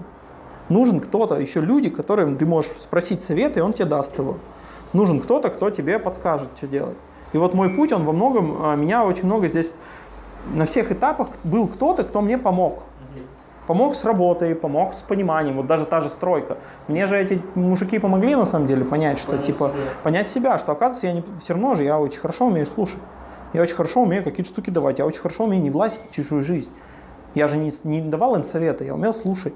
Нужен кто-то, еще люди, которым ты можешь спросить совет, и он тебе даст его. Нужен кто-то, кто тебе подскажет, что делать. И вот мой путь, он во многом, а, меня очень много здесь, на всех этапах был кто-то, кто мне помог. Помог с работой, помог с пониманием, вот даже та же стройка. Мне же эти мужики помогли на самом деле понять, что Понять типа, себя. понять себя, что оказывается я не, все равно же я очень хорошо умею слушать. Я очень хорошо умею какие-то штуки давать, я очень хорошо умею не влазить в чужую жизнь. Я же не, не давал им советы, я умел слушать.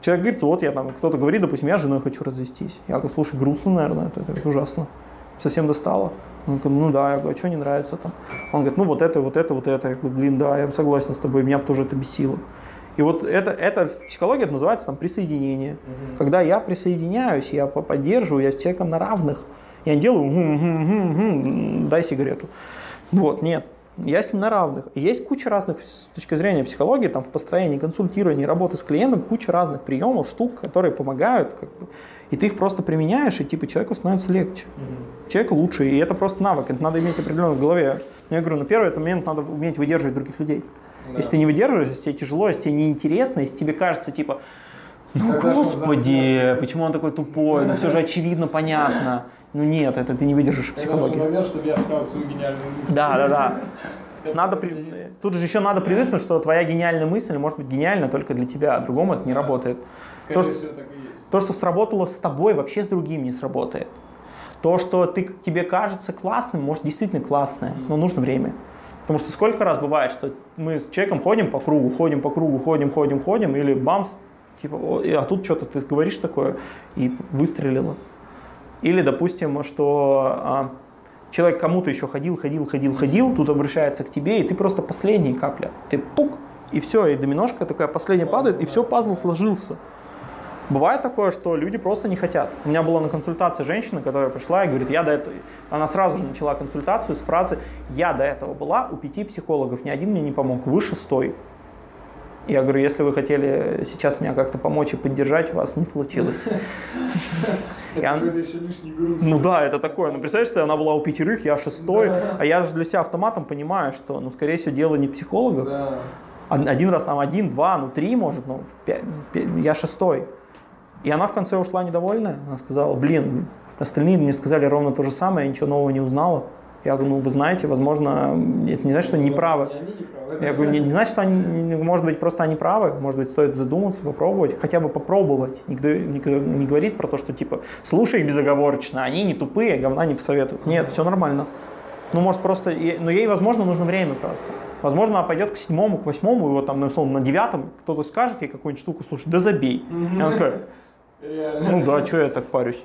Человек говорит, вот я там, кто-то говорит, допустим, я с женой хочу развестись. Я говорю, слушай, грустно, наверное, это, это ужасно. Совсем достало. Он говорит, ну да, я говорю, а что не нравится там? Он говорит, ну вот это, вот это, вот это. Я говорю, блин, да, я согласен с тобой, меня бы тоже это бесило. И вот это, это в психологии это называется там присоединение. Когда я присоединяюсь, я по- поддерживаю, я с человеком на равных. Я не делаю, «Гм, гм, гм, гм, дай сигарету. Вот, нет. Я с ним на равных. И есть куча разных, с точки зрения психологии, там в построении, консультировании, работы с клиентом, куча разных приемов, штук, которые помогают. Как бы, и ты их просто применяешь, и типа человеку становится легче. Человеку лучше, и это просто навык, это надо иметь определенно в голове. Но я говорю, на первый этот момент надо уметь выдерживать других людей. Да. Если ты не выдерживаешь, если тебе тяжело, если тебе неинтересно, если тебе кажется, типа, ну Когда господи, почему он такой тупой, ну все же очевидно, понятно. Ну нет, это ты не выдержишь психологии. чтобы я сказал свою гениальную мысль. Да, да, да. Надо при- Тут же еще надо привыкнуть, что твоя гениальная мысль может быть гениальна только для тебя, а другому это не работает. Скорее то, что- всего, есть. То, что сработало с тобой, вообще с другим не сработает. То, что ты, тебе кажется классным, может действительно классное, но нужно время. Потому что сколько раз бывает, что мы с человеком ходим по кругу, ходим по кругу, ходим, ходим, ходим, или бамс, типа, «О, и- а тут что-то ты говоришь такое, и выстрелило. Или, допустим, что а, человек кому-то еще ходил, ходил, ходил, ходил, тут обращается к тебе, и ты просто последняя капля. Ты пук, и все, и доминошка такая последняя падает, и все, пазл сложился. Бывает такое, что люди просто не хотят. У меня была на консультации женщина, которая пришла и говорит, я до этого... Она сразу же начала консультацию с фразы «Я до этого была у пяти психологов, ни один мне не помог, вы шестой». Я говорю, если вы хотели сейчас меня как-то помочь и поддержать, у вас не получилось. Ну да, это такое. Ну представляешь, что она была у пятерых, я шестой, а я же для себя автоматом понимаю, что, ну, скорее всего, дело не в психологах. Один раз там один, два, ну три, может, ну я шестой. И она в конце ушла недовольная. Она сказала, блин, остальные мне сказали ровно то же самое, я ничего нового не узнала. Я говорю, ну вы знаете, возможно, это не значит, что они правы. Я говорю, не, не значит, что они, может быть, просто они правы, может быть, стоит задуматься, попробовать, хотя бы попробовать. Никто, никто не говорит про то, что типа, слушай их безоговорочно, они не тупые, говна не посоветуют. Нет, все нормально. Ну, может, просто, но ей, возможно, нужно время просто. Возможно, она пойдет к седьмому, к восьмому, и вот там, ну, условно, на девятом кто-то скажет ей какую-нибудь штуку, слушай, да забей. И она такая, Реально. ну да, что я так парюсь?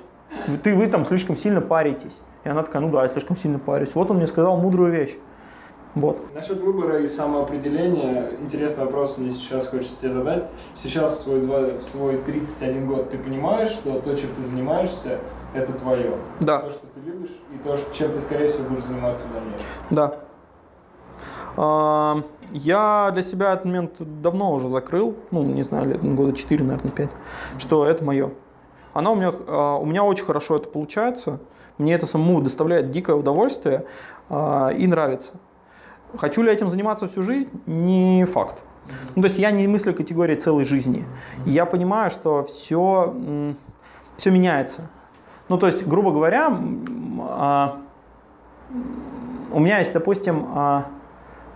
Ты, вы там слишком сильно паритесь. И она такая, ну да, я слишком сильно парюсь. Вот он мне сказал мудрую вещь. Вот. Насчет выбора и самоопределения, интересный вопрос мне сейчас хочется тебе задать. Сейчас в свой, два- в свой 31 год ты понимаешь, что то, чем ты занимаешься, это твое. Да. То, что ты любишь, и то, чем ты, скорее всего, будешь заниматься в дальнейшем. Да. Я для себя этот момент давно уже закрыл, ну, не знаю, лет, года 4, наверное, 5, что это мое. Оно у меня, а, у меня очень хорошо это получается, мне это самому доставляет дикое удовольствие а, и нравится. Хочу ли этим заниматься всю жизнь? Не факт. Ну, то есть я не мыслю категории целой жизни. Я понимаю, что все, все меняется. Ну, то есть, грубо говоря, а, у меня есть, допустим,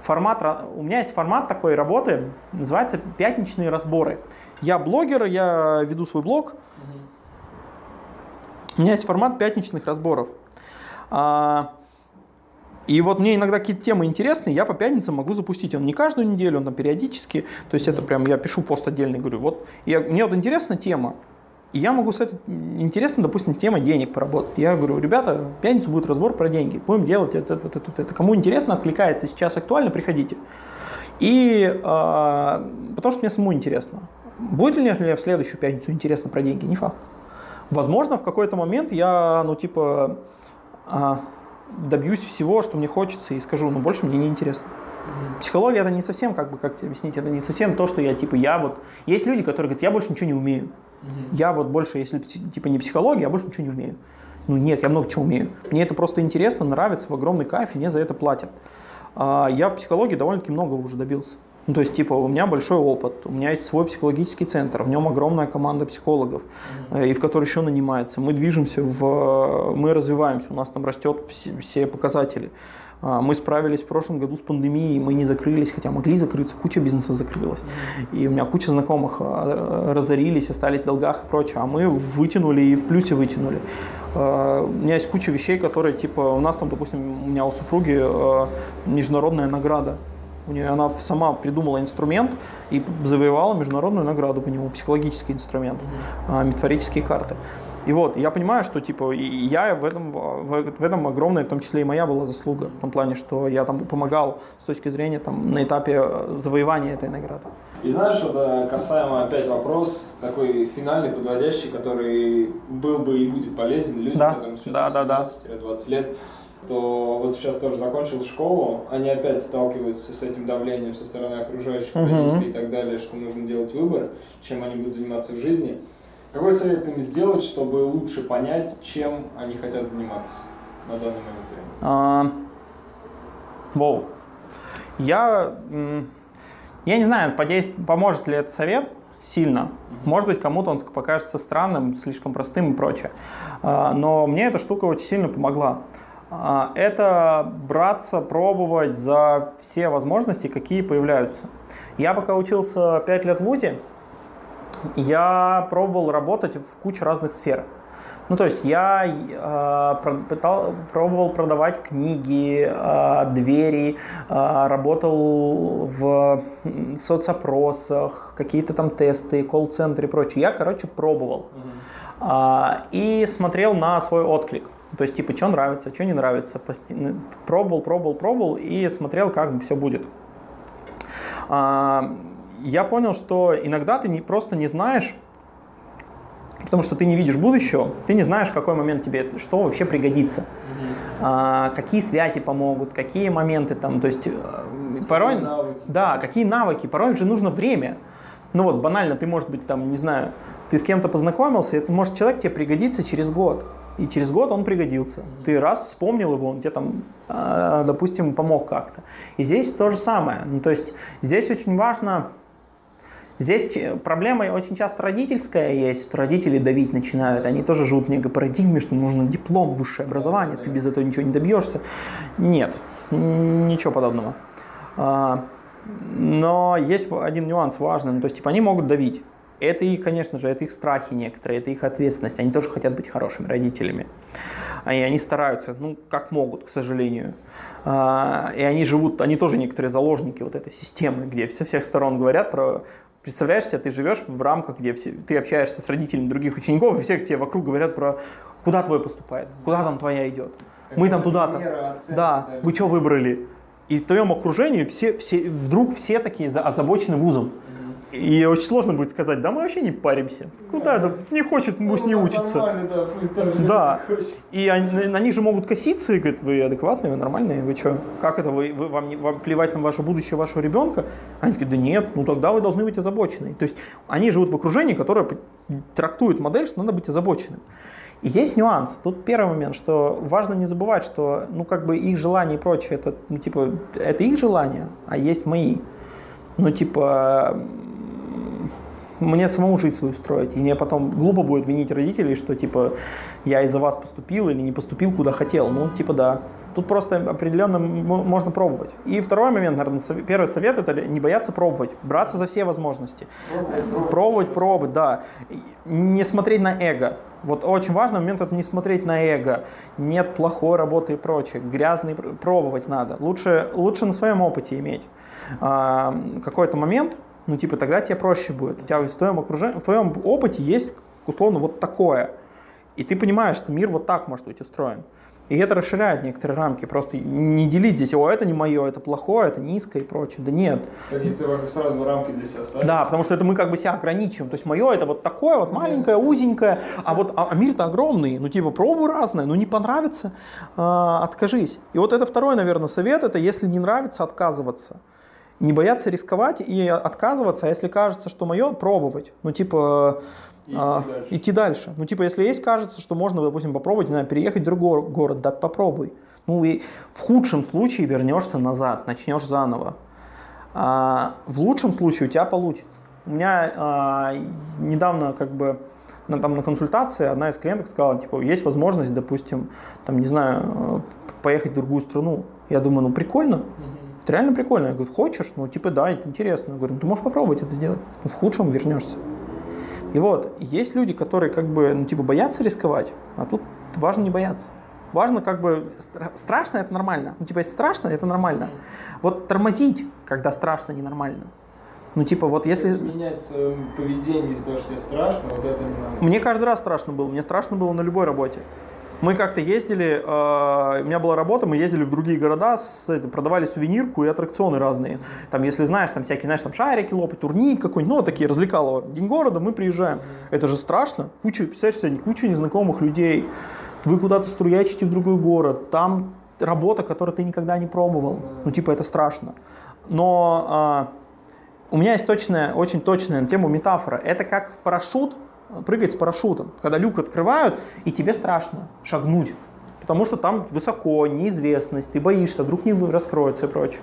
формат, у меня есть формат такой работы, называется пятничные разборы. Я блогер, я веду свой блог. У меня есть формат пятничных разборов. А, И вот мне иногда какие-то темы интересны, я по пятницам могу запустить. Он не каждую неделю, он там периодически. То есть это прям я пишу пост отдельный, говорю, вот я, мне вот интересна тема, и я могу с этой, интересно, допустим, тема денег поработать. Я говорю, ребята, в пятницу будет разбор про деньги, будем делать это, это, это, это. Кому интересно, откликается, сейчас актуально, приходите. И а, потому что мне самому интересно. Будет ли мне в следующую пятницу интересно про деньги? Не факт. Возможно, в какой-то момент я, ну, типа, а, добьюсь всего, что мне хочется, и скажу, ну, больше мне не интересно. Психология это не совсем, как бы, как тебе объяснить, это не совсем то, что я, типа, я вот... Есть люди, которые говорят, я больше ничего не умею. Я вот больше, если, типа, не психология, я больше ничего не умею. Ну, нет, я много чего умею. Мне это просто интересно, нравится, в огромный кайф, и мне за это платят. А, я в психологии довольно-таки много уже добился. Ну, то есть, типа, у меня большой опыт, у меня есть свой психологический центр, в нем огромная команда психологов, mm-hmm. и в которой еще нанимается. Мы движемся, в, мы развиваемся, у нас там растет все показатели. А, мы справились в прошлом году с пандемией, мы не закрылись, хотя могли закрыться, куча бизнесов закрылась. И у меня куча знакомых а, разорились, остались в долгах и прочее, а мы вытянули и в плюсе вытянули. А, у меня есть куча вещей, которые, типа, у нас там, допустим, у меня у супруги международная награда. У нее она сама придумала инструмент и завоевала международную награду по нему, психологический инструмент, mm-hmm. метафорические карты. И вот, я понимаю, что, типа, я в этом, в этом огромная, в том числе и моя была заслуга, в том плане, что я там помогал с точки зрения, там, на этапе э, завоевания этой награды. И знаешь, это касаемо опять вопрос такой финальный, подводящий, который был бы и будет полезен людям, да. которым сейчас да, да, да. 20 лет, то вот сейчас тоже закончил школу, они опять сталкиваются с этим давлением со стороны окружающих родителей и так далее, что нужно делать выбор, чем они будут заниматься в жизни. Какой совет им сделать, чтобы лучше понять, чем они хотят заниматься на данный момент времени? А, Воу. Я, я не знаю, поможет ли этот совет сильно. Может быть, кому-то он покажется странным, слишком простым и прочее. А, Но мне эта штука очень сильно помогла. А, Это браться, пробовать за все возможности, какие появляются. Я пока учился 5 лет в ВУЗе, я пробовал работать в куче разных сфер. Ну, то есть я э, пытал- пробовал продавать книги, э, двери, э, работал в соцопросах, какие-то там тесты, колл-центры и прочее. Я, короче, пробовал. А, и смотрел на свой отклик. То есть, типа, что нравится, что не нравится. Пробовал, пробовал, пробовал и смотрел, как все будет. А, я понял, что иногда ты не, просто не знаешь, потому что ты не видишь будущего, ты не знаешь, в какой момент тебе что вообще пригодится, А, какие связи помогут, какие моменты там, то есть э, порой, навыки. да, какие навыки, порой же нужно время. Ну вот банально, ты может быть там, не знаю, ты с кем-то познакомился, это может человек тебе пригодится через год. И через год он пригодился. Ты раз вспомнил его, он тебе там, а, допустим, помог как-то. И здесь то же самое. Ну, то есть здесь очень важно Здесь ч- проблема очень часто родительская есть, что родители давить начинают, они тоже живут в некой парадигме, что нужно диплом, высшее образование, ты без этого ничего не добьешься. Нет, ничего подобного. А, Но есть один нюанс важный, ну, то есть типа они могут давить. Это их, конечно же, это их страхи некоторые, это их ответственность. Они тоже хотят быть хорошими родителями. И они стараются, ну, как могут, к сожалению. А, И они живут, они тоже некоторые заложники вот этой системы, где со всех сторон говорят про... Представляешь себе, ты живешь в рамках, где все, ты общаешься с родителями других учеников, и все к тебе вокруг говорят про куда твой поступает, куда там твоя идет. Мы там туда-то. Да, вы что выбрали? И в твоем окружении все, все, вдруг все такие за- озабочены вузом. И очень сложно будет сказать, да мы вообще не паримся. Куда это? Не хочет, пусть не Ну, у нас учится. да, пусть живет, Да. И они, на- них же могут коситься и говорят, вы адекватные, вы нормальные, вы что? Как это, вы, вы- вам, не- вам плевать на ваше будущее вашего ребенка? Они такие, да нет, ну тогда вы должны быть озабочены. То есть они живут в окружении, которое трактует модель, что надо быть озабоченным. И есть нюанс. Тут первый момент, что важно не забывать, что, ну, как бы их желания и прочее, это, ну, типа, это их желания, а есть мои. Ну, типа, мне самому жизнь свою строить. И мне потом глупо будет винить родителей, что, типа, я из-за вас поступил или не поступил, куда хотел. Ну, типа, да. Тут просто определенно можно пробовать. И второй момент, наверное, сове- первый совет – это не бояться пробовать, браться за все возможности. Э, Пробовать, пробовать, да. Не смотреть на эго. Вот очень важный момент – это не смотреть на эго. Нет плохой работы и прочее. Грязный пр- пробовать надо. Лучше, лучше на своем опыте иметь а, какой-то момент, ну, типа, тогда тебе проще будет. У тебя в твоем, окружении, в твоем опыте есть, условно, вот такое. И ты понимаешь, что мир вот так может быть устроен. И это расширяет некоторые рамки. Просто не делить здесь, о, это не мое, это плохое, это низкое и прочее. Да нет. Важно сразу рамки для себя ставить. Да, потому что это мы как бы себя ограничиваем. То есть мое это вот такое вот маленькое, узенькое, а вот а, а мир-то огромный. Ну типа пробуй разное, ну не понравится, а, откажись. И вот это второй, наверное, совет, это если не нравится, отказываться. Не бояться рисковать и отказываться, а если кажется, что мое, пробовать. Ну типа И а, идти дальше. идти дальше. Ну, типа, если есть, кажется, что можно, допустим, попробовать, не знаю, переехать в другой город, да попробуй. Ну, и в худшем случае вернешься назад, начнешь заново. А, в лучшем случае у тебя получится. У меня а, недавно как бы на, там, на консультации одна из клиенток сказала, типа, есть возможность, допустим, там, не знаю, э, поехать в другую страну. Я думаю, ну прикольно, mm-hmm. Это реально прикольно. Я говорю, хочешь? Ну, типа, да, это интересно. Я говорю, ну, ты можешь попробовать это сделать. Ну, в худшем вернешься. И вот, есть люди, которые как бы, ну, типа, боятся рисковать, а тут важно не бояться. Важно как бы, страшно это нормально. Ну, типа, если страшно, это нормально. Вот тормозить, когда страшно, ненормально. Ну, типа, вот если... Менять свое поведение из-за того, что тебе страшно, вот это не нормально. Мне каждый раз страшно было. Мне страшно было на любой работе. Мы как-то ездили, э, у меня была работа, мы ездили в другие города, продавали сувенирку и аттракционы разные. Там, если знаешь, там всякие, знаешь, там шарики лопать, турник какой-нибудь, ну, такие развлекалово. День города, мы приезжаем. Это же страшно. Куча, представляешь себе, куча незнакомых людей. Вы куда-то струячите в другой город. Там работа, которую ты никогда не пробовал. Ну, типа, это страшно. Но э, у меня есть точная, очень точная на тему метафора. Это как парашют, прыгать с парашютом. Когда люк открывают, и тебе страшно шагнуть. Потому что там высоко, неизвестность, ты боишься, вдруг не раскроется и прочее.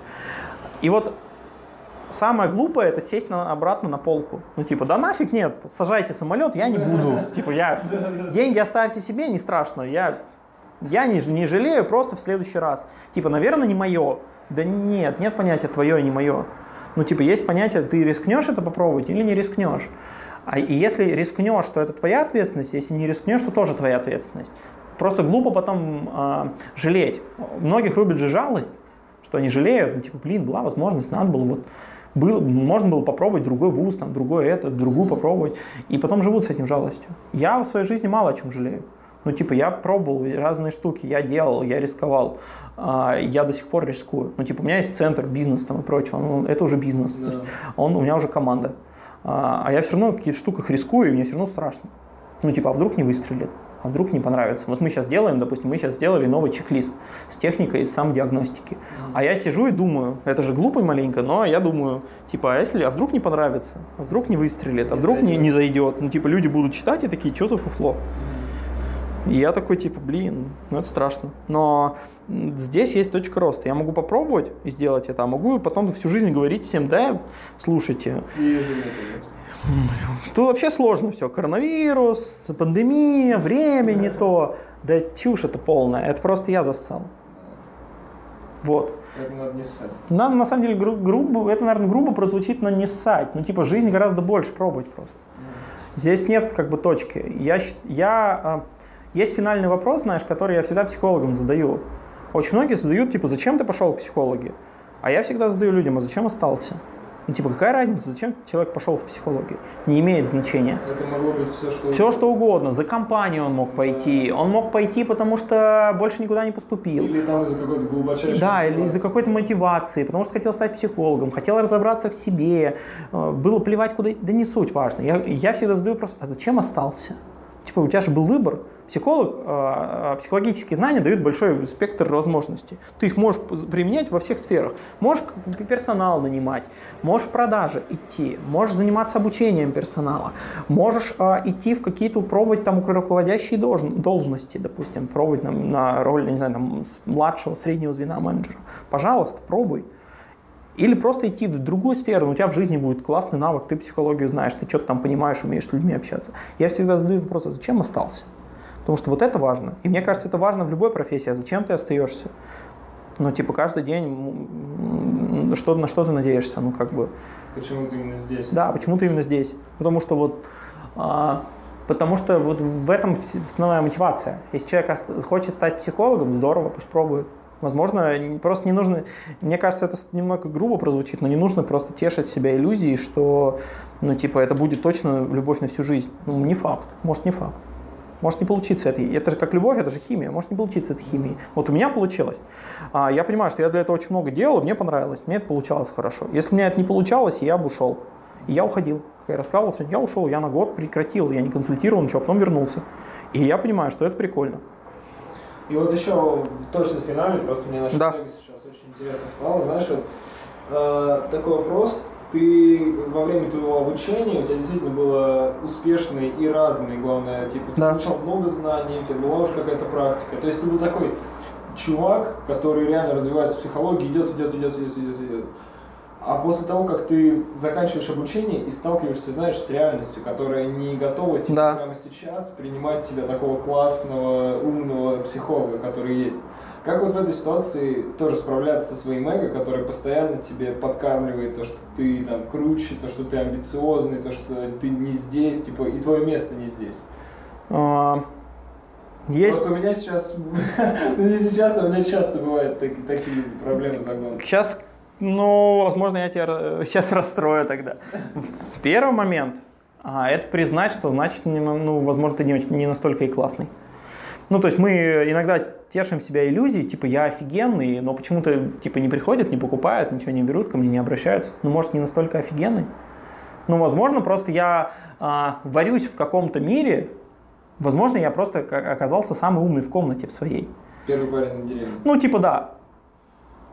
И вот самое глупое это сесть на, обратно на полку. Ну, типа, да нафиг нет, сажайте самолет, я не буду. Типа, я деньги оставьте себе, не страшно. Я, я не, не жалею, просто в следующий раз. Типа, наверное, не мое. Да нет, нет понятия твое и не мое. Ну, типа, есть понятие, ты рискнешь это попробовать или не рискнешь. А и если рискнешь, то это твоя ответственность, если не рискнешь, то тоже твоя ответственность. Просто глупо потом э, жалеть. Многих рубит же жалость, что они жалеют, ну, типа, блин, была возможность, надо было вот был, можно было попробовать другой вуз, там, другой это, другую попробовать, и потом живут с этим жалостью. Я в своей жизни мало о чем жалею. Ну, типа, я пробовал разные штуки, я делал, я рисковал, э, я до сих пор рискую. Ну, типа, у меня есть центр, бизнес там и прочее, он, это уже бизнес, да. то есть он, у меня уже команда. А, а я все равно в каких-то штуках рискую, и мне все равно страшно. Ну, типа, а вдруг не выстрелит? А вдруг не понравится? Вот мы сейчас делаем, допустим, мы сейчас сделали новый чек-лист с техникой самодиагностики. А я сижу и думаю, это же глупо маленько, но я думаю, типа, а если, а вдруг не понравится? А вдруг не выстрелит? А вдруг не, не зайдет? Ну, типа, люди будут читать и такие, что за фуфло? И я такой, типа, блин, ну это страшно. Но здесь есть точка роста. Я могу попробовать и сделать это, а могу потом всю жизнь говорить всем, да, слушайте. Тут вообще сложно все. Коронавирус, пандемия, время не то. Да чушь это полная. Это просто я зассал. Вот. Это надо не ссать. Надо, на самом деле, гру- грубо, это, наверное, грубо прозвучит, но не ссать. Ну, типа, жизнь гораздо больше пробовать просто. Здесь нет как бы точки. Я, я, а, есть финальный вопрос, знаешь, который я всегда психологам задаю. Очень многие задают, типа, зачем ты пошел к психологу? А я всегда задаю людям, а зачем остался? Ну, типа, какая разница, зачем человек пошел в психологию? Не имеет значения. Это могло быть все, что Все, что угодно. За компанию он мог пойти. Он мог пойти, потому что больше никуда не поступил. Или там из-за какой-то глубочайшей Да, или из-за какой-то мотивации, потому что хотел стать психологом, хотел разобраться в себе, э, было плевать куда... Да не суть важно. Я, я всегда задаю вопрос, а зачем остался? Типа, у тебя же был выбор, Психолог, э, психологические знания дают большой спектр возможностей. Ты их можешь применять во всех сферах. Можешь персонал нанимать, можешь в продажи идти, можешь заниматься обучением персонала, можешь э, идти в какие-то, пробовать там руководящие должности, допустим, пробовать на, на роль, не знаю, там, младшего, среднего звена менеджера. Пожалуйста, пробуй. Или просто идти в другую сферу, у тебя в жизни будет классный навык, ты психологию знаешь, ты что-то там понимаешь, умеешь с людьми общаться. Я всегда задаю вопрос, а зачем остался? Потому что вот это важно. И мне кажется, это важно в любой профессии. А зачем ты остаешься? Ну, типа, каждый день что, на что ты надеешься, ну, как бы. Почему ты именно здесь? Да, почему ты именно здесь? Потому что вот, а, потому что вот в этом основная мотивация. Если человек хочет стать психологом, здорово, пусть пробует. Возможно, просто не нужно, мне кажется, это немного грубо прозвучит, но не нужно просто тешить себя иллюзией, что, ну, типа, это будет точно любовь на всю жизнь. Ну, не факт, может, не факт. Может не получиться это. Это же как любовь, это же химия. Может не получиться этой химии. Вот у меня получилось. А, я понимаю, что я для этого очень много делал, мне понравилось, мне это получалось хорошо. Если мне это не получалось, я бы ушел. И я уходил. Как я рассказывал сегодня, я ушел, я на год прекратил, я не консультировал ничего, потом вернулся. И я понимаю, что это прикольно. И вот еще точно в финале, просто мне наша да. сейчас очень интересно стало, знаешь, вот э, такой вопрос, ты во время твоего обучения, у тебя действительно было успешные и разные, главное, типа, ты да. получал много знаний, у тебя была уже какая-то практика. То есть ты был такой чувак, который реально развивается в психологии, идет, идет, идет, идет, идет, идет. А после того, как ты заканчиваешь обучение и сталкиваешься, знаешь, с реальностью, которая не готова тебе Да. прямо сейчас принимать тебя такого классного, умного психолога, который есть. Как вот в этой ситуации тоже справляться со своим эго, который постоянно тебе подкармливает то, что ты там круче, то, что ты амбициозный, то, что ты не здесь, типа, и твое место не здесь. А, Есть. Просто у меня сейчас, ну не сейчас, а у меня часто бывают так- такие проблемы загонки. Сейчас, ну, возможно, я тебя сейчас расстрою тогда. Первый момент а, это признать, что значит, ну, возможно, ты не, очень- не настолько и классный. Ну, то есть мы иногда тешим себя иллюзией, типа, я офигенный, но почему-то, типа, не приходят, не покупают, ничего не берут, ко мне не обращаются. Ну, может, не настолько офигенный? Ну, возможно, просто я а, варюсь в каком-то мире, возможно, я просто ка- оказался самый умный в комнате в своей. Первый парень на деревне. Ну, типа, да.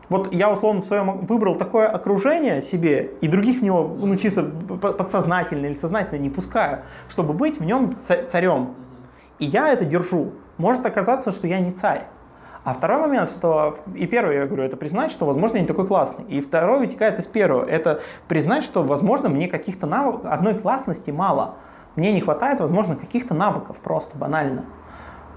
Вот я, условно, в своем выбрал такое окружение себе, и других в него, ну, чисто подсознательно или сознательно не пускаю, чтобы быть в нем ца- царем. И я это держу. Может оказаться, что я не царь. А второй момент, что, и первый, я говорю, это признать, что, возможно, я не такой классный. И второй вытекает из первого, это признать, что, возможно, мне каких-то навыков, одной классности мало. Мне не хватает, возможно, каких-то навыков просто банально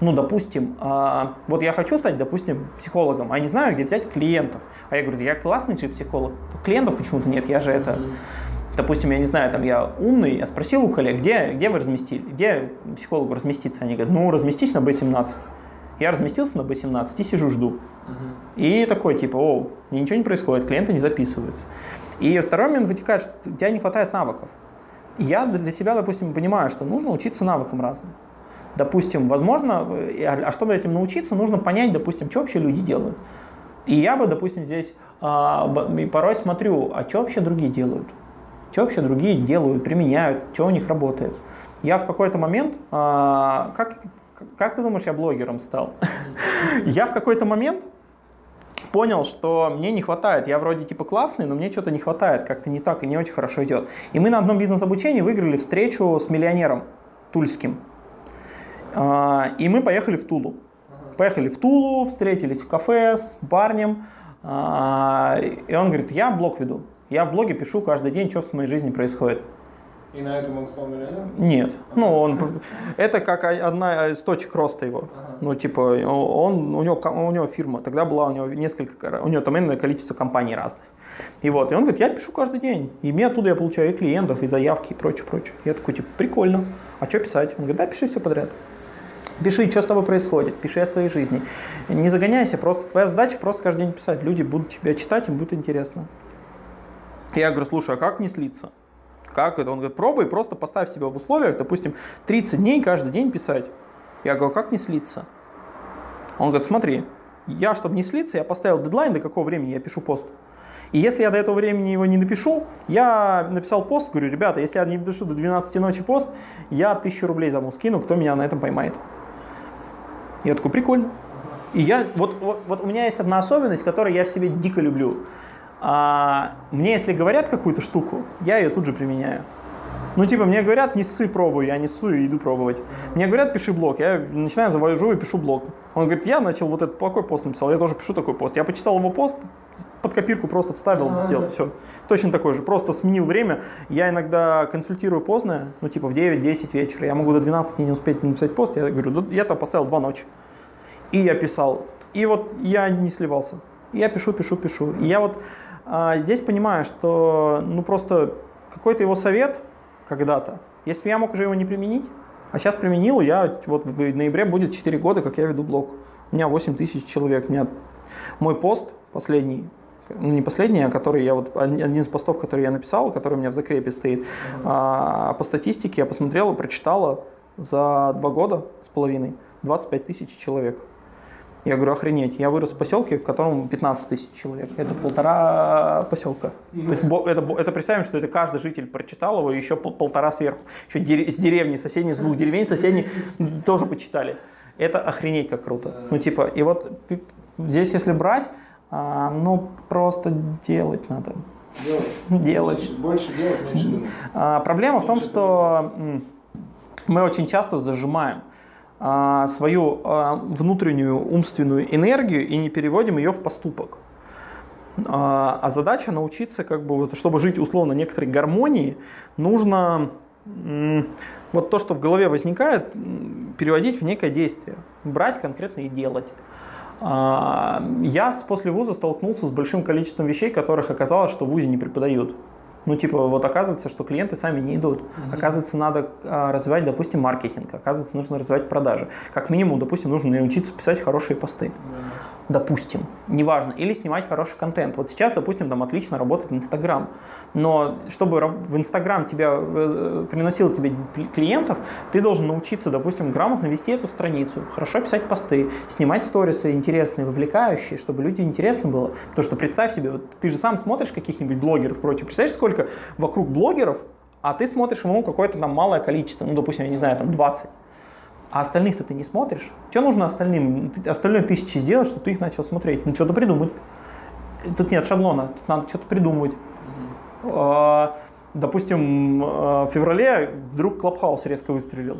ну, допустим, а, вот я хочу стать, допустим, психологом, а не знаю, где взять клиентов. А я говорю, я классный же психолог, то клиентов почему-то нет, я же это, допустим, я не знаю, там я умный, я спросил у коллег, где, где вы разместили, где психологу разместиться? Они говорят, ну, разместись на B17. Я разместился на B17 и сижу, жду. И такой, типа, о, ничего не происходит, клиенты не записываются. И второй момент вытекает, что у тебя не хватает навыков. Я для себя, допустим, понимаю, что нужно учиться навыкам разным. Допустим, возможно, э, а а чтобы этим научиться, нужно понять, допустим, что вообще люди делают. И я бы, допустим, здесь а, порой смотрю, а что вообще другие делают? Что вообще другие делают, применяют, что у них работает? Я в какой-то момент, а, как, как ты думаешь, я блогером стал? Я в какой-то момент понял, что мне не хватает. Я вроде типа классный, но мне что-то не хватает, как-то не так и не очень хорошо идет. И мы на одном бизнес-обучении выиграли встречу с миллионером тульским. А, И мы поехали в Тулу. Поехали в Тулу, встретились в кафе с парнем. а, И он говорит, я блог веду. Я в блоге пишу каждый день, что в моей жизни происходит. И на этом он стал миллионером? Нет. Ну, он, это как одна из точек роста его. Ага. Ну, типа, он, у, него, у него фирма, тогда была у него несколько, у него там иное количество компаний разных. И вот, и он говорит, я пишу каждый день, и мне оттуда я получаю и клиентов, и заявки, и прочее, прочее. Я такой, типа, прикольно, а что писать? Он говорит, да, пиши все подряд. Пиши, что с тобой происходит, пиши о своей жизни. Не загоняйся, просто твоя задача просто каждый день писать. Люди будут тебя читать, им будет интересно. Я говорю, слушай, а как не слиться? Как это? Он говорит, пробуй, просто поставь себя в условиях, допустим, 30 дней каждый день писать. Я говорю, как не слиться? Он говорит, смотри, я, чтобы не слиться, я поставил дедлайн, до какого времени я пишу пост. И если я до этого времени его не напишу, я написал пост, говорю, ребята, если я не напишу до 12 ночи пост, я 1000 рублей тому скину, кто меня на этом поймает. Я такой, прикольно. И я, вот, вот, вот у меня есть одна особенность, которую я в себе дико люблю. А, мне если говорят какую-то штуку, я ее тут же применяю. Ну, типа, мне говорят, не ссы, пробуй, я не ссу и иду пробовать. Мне говорят, пиши блог, я начинаю, завожу и пишу блог. Он говорит, я начал вот этот такой пост написал, я тоже пишу такой пост. Я почитал его пост, под копирку просто вставил, сделал, все. Точно такой же, просто сменил время. Я иногда консультирую поздно, ну, типа, в 9-10 вечера. Я могу до 12 не успеть написать пост, я говорю, «Да я там поставил 2 ночи. И я писал. И вот я не сливался. Я пишу, пишу, пишу. И я вот а, здесь понимаю, что ну просто какой-то его совет когда-то, если бы я мог уже его не применить, а сейчас применил, я вот в ноябре будет 4 года, как я веду блог. У меня 8 тысяч человек. У меня мой пост последний, ну не последний, а который я вот один из постов, который я написал, который у меня в закрепе стоит, а, по статистике я посмотрел и прочитала за два года с половиной 25 тысяч человек. Я говорю, охренеть, я вырос в поселке, в котором 15 тысяч человек. Это полтора поселка. То есть это, это представим, что это каждый житель прочитал его, и еще пол- полтора сверху. Еще с деревни соседней, с двух деревень соседней тоже почитали. Это охренеть как круто. Ну типа, и вот здесь если брать, а, ну просто делать надо. Делать. Делать. Меньше- Больше делать, меньше думать. А, Проблема в том, Меньше что м, мы очень часто зажимаем а, свою а, внутреннюю умственную энергию и не переводим ее в поступок. А, а задача научиться, как бы, вот, чтобы жить условно некоторой гармонии, нужно вот то, что в голове возникает, переводить в некое действие, брать конкретно и делать. А, я после вуза столкнулся с большим количеством вещей, которых оказалось, что в вузе не преподают. Ну, типа, вот оказывается, что клиенты сами не идут. Оказывается, надо а, развивать, допустим, маркетинг. Оказывается, нужно развивать продажи. Как минимум, допустим, нужно научиться писать хорошие посты. Допустим, неважно. Или снимать хороший контент. Вот сейчас, допустим, там отлично работает Инстаграм. Но чтобы в Инстаграм тебя э, приносил тебе кли- клиентов, ты должен научиться, допустим, грамотно вести эту страницу, хорошо писать посты, снимать сторисы интересные, вовлекающие, чтобы люди интересно было. Потому что представь себе, вот ты же сам смотришь каких-нибудь блогеров прочее. Представляешь, сколько вокруг блогеров, а ты смотришь ему какое-то там малое количество, ну, допустим, я не знаю, там 20. А остальных-то ты не смотришь. Что нужно остальным? Остальные тысячи сделать, чтобы ты их начал смотреть. Ну, что-то придумать. Тут нет шаблона, тут надо что-то придумывать. А, Допустим, а, в феврале вдруг Clubhouse резко выстрелил.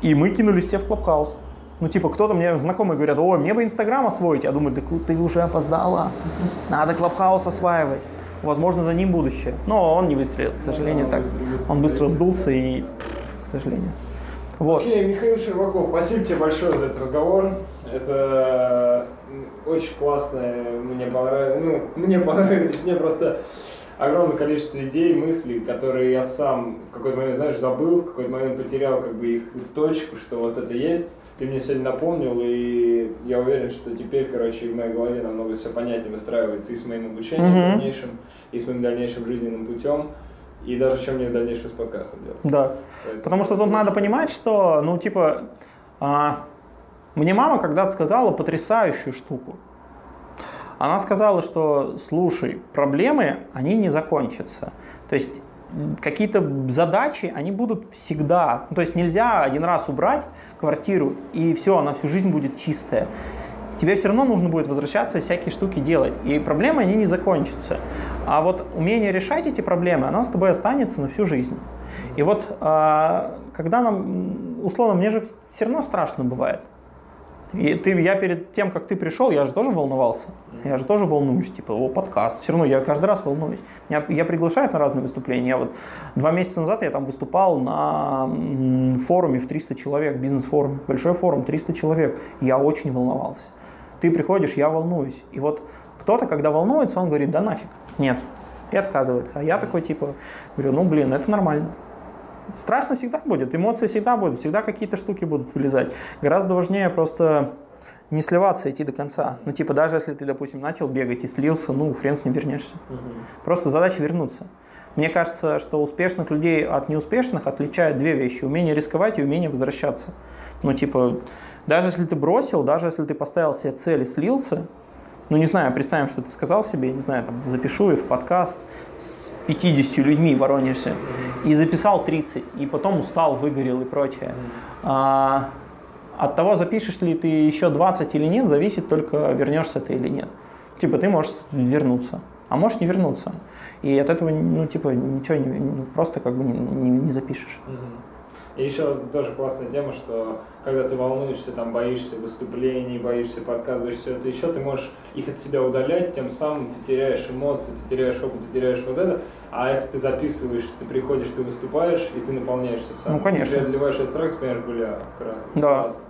И мы кинулись все в Clubhouse. Ну, типа, кто-то мне знакомые говорят, ой, мне бы Инстаграм освоить. Я думаю, да ку- ты уже опоздала. Надо Клабхаус осваивать. Возможно, за ним будущее. Но он не выстрелил, к сожалению, так. Он быстро сдулся и, к сожалению. Вот. Окей, Михаил Щербаков, спасибо тебе большое за этот разговор. Это очень классное, мне понравилось, ну, мне понравились, мне просто огромное количество идей, мыслей, которые я сам в какой-то момент, знаешь, забыл, в какой-то момент потерял как бы их точку, что вот это есть. Ты мне сегодня напомнил, и я уверен, что теперь, короче, в моей голове намного все понятнее выстраивается и с моим обучением Мгм. дальнейшим, и с моим дальнейшим жизненным путем, и даже чем мне в дальнейшем с подкастом делать. Да. Поэтому- Потому что тут надо понимать, что, ну, типа, а, мне мама когда-то сказала потрясающую штуку. Она сказала, что, слушай, проблемы, они не закончатся. То есть какие-то задачи, они будут всегда. Ну, то есть нельзя один раз убрать квартиру, и все, она всю жизнь будет чистая. Тебе все равно нужно будет возвращаться и всякие штуки делать. И проблемы, они не закончатся. А вот умение решать эти проблемы, оно с тобой останется на всю жизнь. И вот а, когда нам, условно, мне же все равно страшно бывает. И ты, я перед тем, как ты пришел, я же тоже волновался. Я же тоже волнуюсь, типа, о, подкаст. Все равно я каждый раз волнуюсь. Меня, я приглашают на разные выступления. Я вот два месяца назад я там выступал на форуме в 300 человек, бизнес-форуме. Большой форум, 300 человек. Я очень волновался. Ты приходишь, я волнуюсь. И вот кто-то, когда волнуется, он говорит, да нафиг, нет. И отказывается. А я такой, типа, говорю, ну, блин, это нормально. Страшно всегда будет, эмоции всегда будут, всегда какие-то штуки будут вылезать. Гораздо важнее просто не сливаться, идти до конца. Ну, типа, даже если ты, допустим, начал бегать и слился, ну, хрен с ним вернешься. Просто задача вернуться. Мне кажется, что успешных людей от неуспешных отличают две вещи. Умение рисковать и умение возвращаться. Ну, типа, даже если ты бросил, даже если ты поставил себе цель и слился, ну, не знаю, представим, что ты сказал себе, не знаю, там, запишу и в подкаст с 50 людьми в Воронеже, и записал 30, и потом устал, выгорел и прочее. А, от того, запишешь ли ты еще 20 или нет, зависит только, вернешься ты или нет. Типа, ты можешь вернуться, а можешь не вернуться. И от этого, ну, типа, ничего не, ну, просто как бы не, не- не запишешь. И еще тоже классная тема, что когда ты волнуешься, там боишься выступлений, боишься подкаста, боишься всего это еще, ты можешь их от себя удалять, тем самым ты теряешь эмоции, ты теряешь опыт, ты теряешь вот это, а это ты записываешь, ты приходишь, ты выступаешь, и ты наполняешься сам. Ну, конечно. Ты преодолеваешь этот страх, ты понимаешь, бля, кра- Да. классно.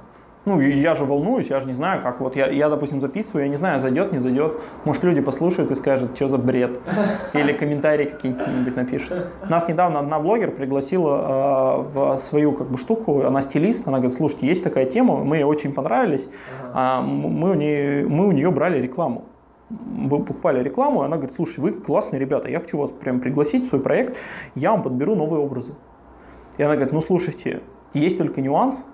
Ну, я же волнуюсь, я же не знаю, как вот я, я, допустим, записываю, я не знаю, зайдет, не зайдет. Может, люди послушают и скажут, что за бред. Или комментарии какие-нибудь напишут. Нас недавно одна блогер пригласила э, в свою как бы штуку, она стилист, она говорит, слушайте, есть такая тема, мы ей очень понравились, а мы у нее, мы у нее брали рекламу. Мы покупали рекламу, и она говорит, слушай, вы классные ребята, я хочу вас прям пригласить в свой проект, я вам подберу новые образы. И она говорит, ну слушайте, есть только нюанс,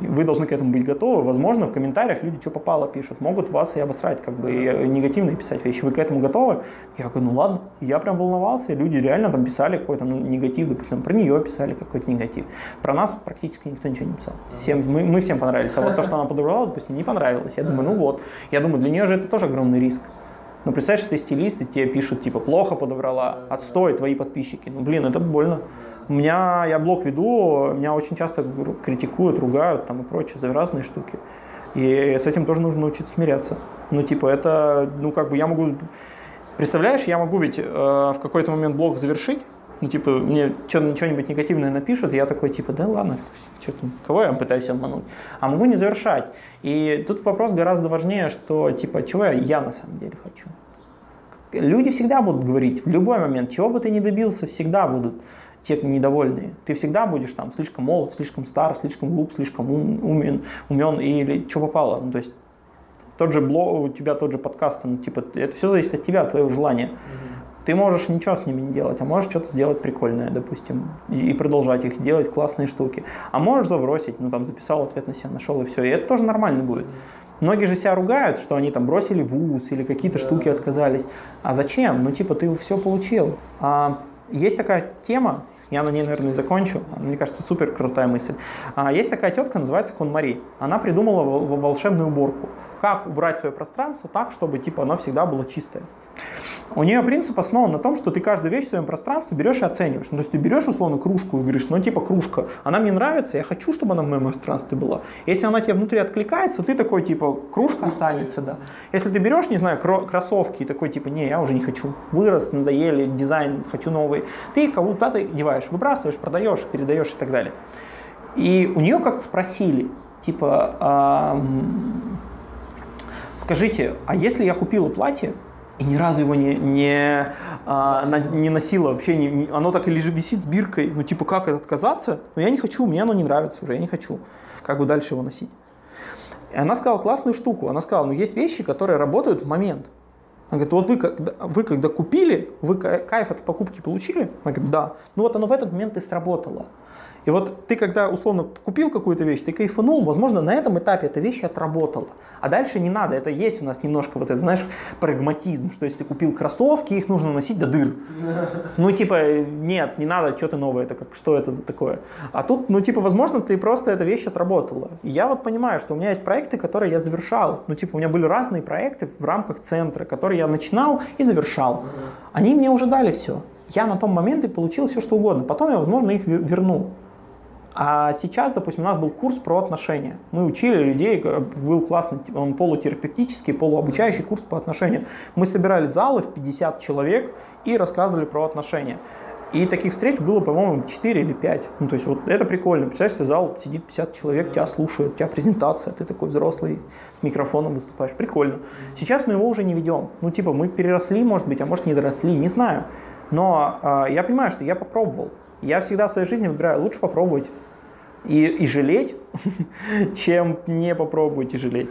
вы должны к этому быть готовы. Возможно, в комментариях люди что попало пишут, могут вас и обосрать, как бы и негативные писать вещи. Вы к этому готовы? Я говорю, ну ладно. Я прям волновался, люди реально там писали какой-то ну, негатив, допустим, про нее писали какой-то негатив. Про нас практически никто ничего не писал. Всем, мы, мы всем понравились. А вот то, что она подобрала, допустим, не понравилось. Я думаю, ну вот. Я думаю, для нее же это тоже огромный риск. Ну, представляешь, ты стилист, и тебе пишут, типа, плохо подобрала, отстой, твои подписчики. Ну, блин, это больно. У меня, я блог веду, меня очень часто критикуют, ругают там и прочее за разные штуки. И с этим тоже нужно научиться смиряться. Ну, типа, это, ну, как бы я могу... Представляешь, я могу ведь э, в какой-то момент блог завершить, ну, типа, мне что-нибудь негативное напишут, и я такой, типа, да ладно, что там, кого я пытаюсь обмануть? А могу не завершать. И тут вопрос гораздо важнее, что, типа, чего я, я на самом деле хочу. Люди всегда будут говорить, в любой момент, чего бы ты ни добился, всегда будут те недовольные. Ты всегда будешь там слишком молод, слишком стар, слишком глуп, слишком ум, умен, умен или что попало. Ну, то есть тот же блог, у тебя тот же подкаст, ну, типа, это все зависит от тебя, от твоего желания. Ты можешь ничего с ними не делать, а можешь что-то сделать прикольное, допустим, и, и продолжать их делать классные штуки. А можешь забросить, ну там записал ответ на себя, нашел и все. И это тоже нормально будет. Многие же себя ругают, что они там бросили вуз или какие-то да. штуки отказались. А зачем? Ну типа ты все получил. А, есть такая тема, я на ней, наверное, закончу. Мне кажется, супер крутая мысль. А, есть такая тетка, называется Кон Мари. Она придумала волшебную уборку. Как убрать свое пространство так, чтобы типа оно всегда было чистое. У нее принцип основан на том, что ты каждую вещь в своем пространстве берешь и оцениваешь. Ну, то есть ты берешь условно кружку и говоришь, ну типа кружка, она мне нравится, я хочу, чтобы она в моем пространстве была. Если она тебе внутри откликается, ты такой типа кружка останется, да. Если ты берешь, не знаю, кроссовки и такой типа, не, я уже не хочу, вырос, надоели, дизайн, хочу новый, ты кого-то ты деваешь, выбрасываешь, продаешь, передаешь и так далее. И у нее как-то спросили, типа, скажите, а если я купила платье, и ни разу его не, не, а, не носила вообще, не, не, оно так и лежит, висит с биркой, ну типа как отказаться? Но я не хочу, мне оно не нравится уже, я не хочу, как бы дальше его носить. И она сказала классную штуку, она сказала, ну есть вещи, которые работают в момент. Она говорит, вот вы когда, вы когда купили, вы кайф от покупки получили? Она говорит, да. Ну вот оно в этот момент и сработало. И вот ты, когда условно купил какую-то вещь, ты кайфанул, возможно, на этом этапе эта вещь отработала. А дальше не надо. Это есть у нас немножко вот это, знаешь, прагматизм, что если ты купил кроссовки, их нужно носить до дыр. Ну, типа, нет, не надо, что-то новое, это как, что это такое. А тут, ну, типа, возможно, ты просто эта вещь отработала. И я вот понимаю, что у меня есть проекты, которые я завершал. Ну, типа, у меня были разные проекты в рамках центра, которые я начинал и завершал. Они мне уже дали все. Я на том моменте получил все, что угодно. Потом я, возможно, их верну. А сейчас, допустим, у нас был курс про отношения. Мы учили людей, был классный, он полутерапевтический, полуобучающий курс по отношениям. Мы собирали залы в 50 человек и рассказывали про отношения. И таких встреч было, по-моему, 4 или 5. Ну, то есть вот это прикольно. Представляешь, зал сидит 50 человек, тебя слушают, у тебя презентация, ты такой взрослый, с микрофоном выступаешь. Прикольно. Сейчас мы его уже не ведем. Ну, типа, мы переросли, может быть, а может, не доросли, не знаю. Но э, я понимаю, что я попробовал. Я всегда в своей жизни выбираю лучше попробовать и, и жалеть, чем не попробовать и жалеть.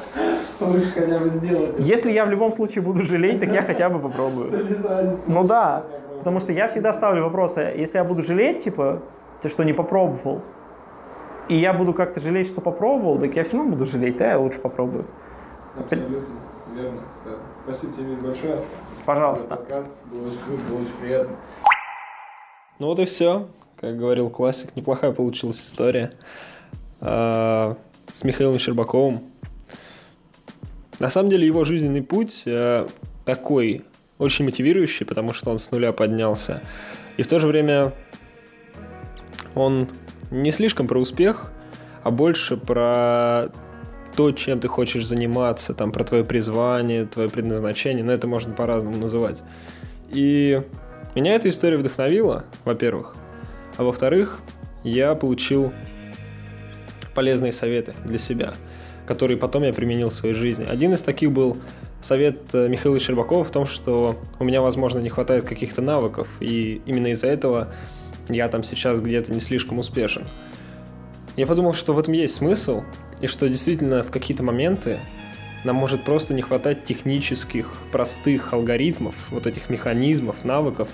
Лучше хотя бы сделать. Если я в любом случае буду жалеть, так я хотя бы попробую. Ну да, потому что я всегда ставлю вопросы, если я буду жалеть, типа, ты что, не попробовал? И я буду как-то жалеть, что попробовал, так я все равно буду жалеть, да, я лучше попробую. Абсолютно, верно сказано. Спасибо тебе большое. Пожалуйста. Подкаст был очень круто, было очень приятно. Ну вот и все. Как говорил классик, неплохая получилась история а, с Михаилом Щербаковым. На самом деле его жизненный путь э, такой, очень мотивирующий, потому что он с нуля поднялся. И в то же время он не слишком про успех, а больше про то, чем ты хочешь заниматься, там, про твое призвание, твое предназначение, но это можно по-разному называть. И меня эта история вдохновила, во-первых. А во-вторых, я получил полезные советы для себя, которые потом я применил в своей жизни. Один из таких был совет э, Михаила Щербакова в том, что у меня, возможно, не хватает каких-то навыков, и именно из-за этого я там сейчас где-то не слишком успешен. Я подумал, что в этом есть смысл, и что действительно в какие-то моменты нам может просто не хватать технических, простых алгоритмов, вот этих механизмов, навыков,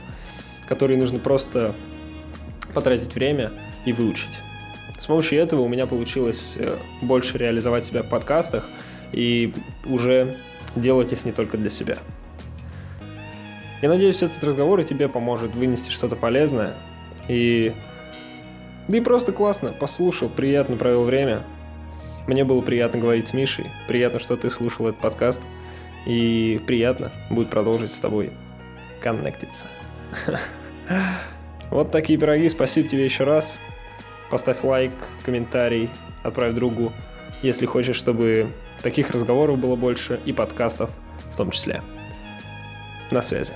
которые нужно просто потратить время и выучить. С помощью этого у меня получилось э, больше реализовать себя в подкастах и уже делать их не только для себя. Я надеюсь, этот разговор и тебе поможет вынести что-то полезное. И... Да и просто классно, послушал, приятно провел время. Мне было приятно говорить с Мишей, приятно, что ты слушал этот подкаст, и приятно будет продолжить с тобой коннектиться. Вот такие пироги, спасибо тебе еще раз. Поставь лайк, комментарий, отправь другу, если хочешь, чтобы таких разговоров было больше и подкастов в том числе. На связи.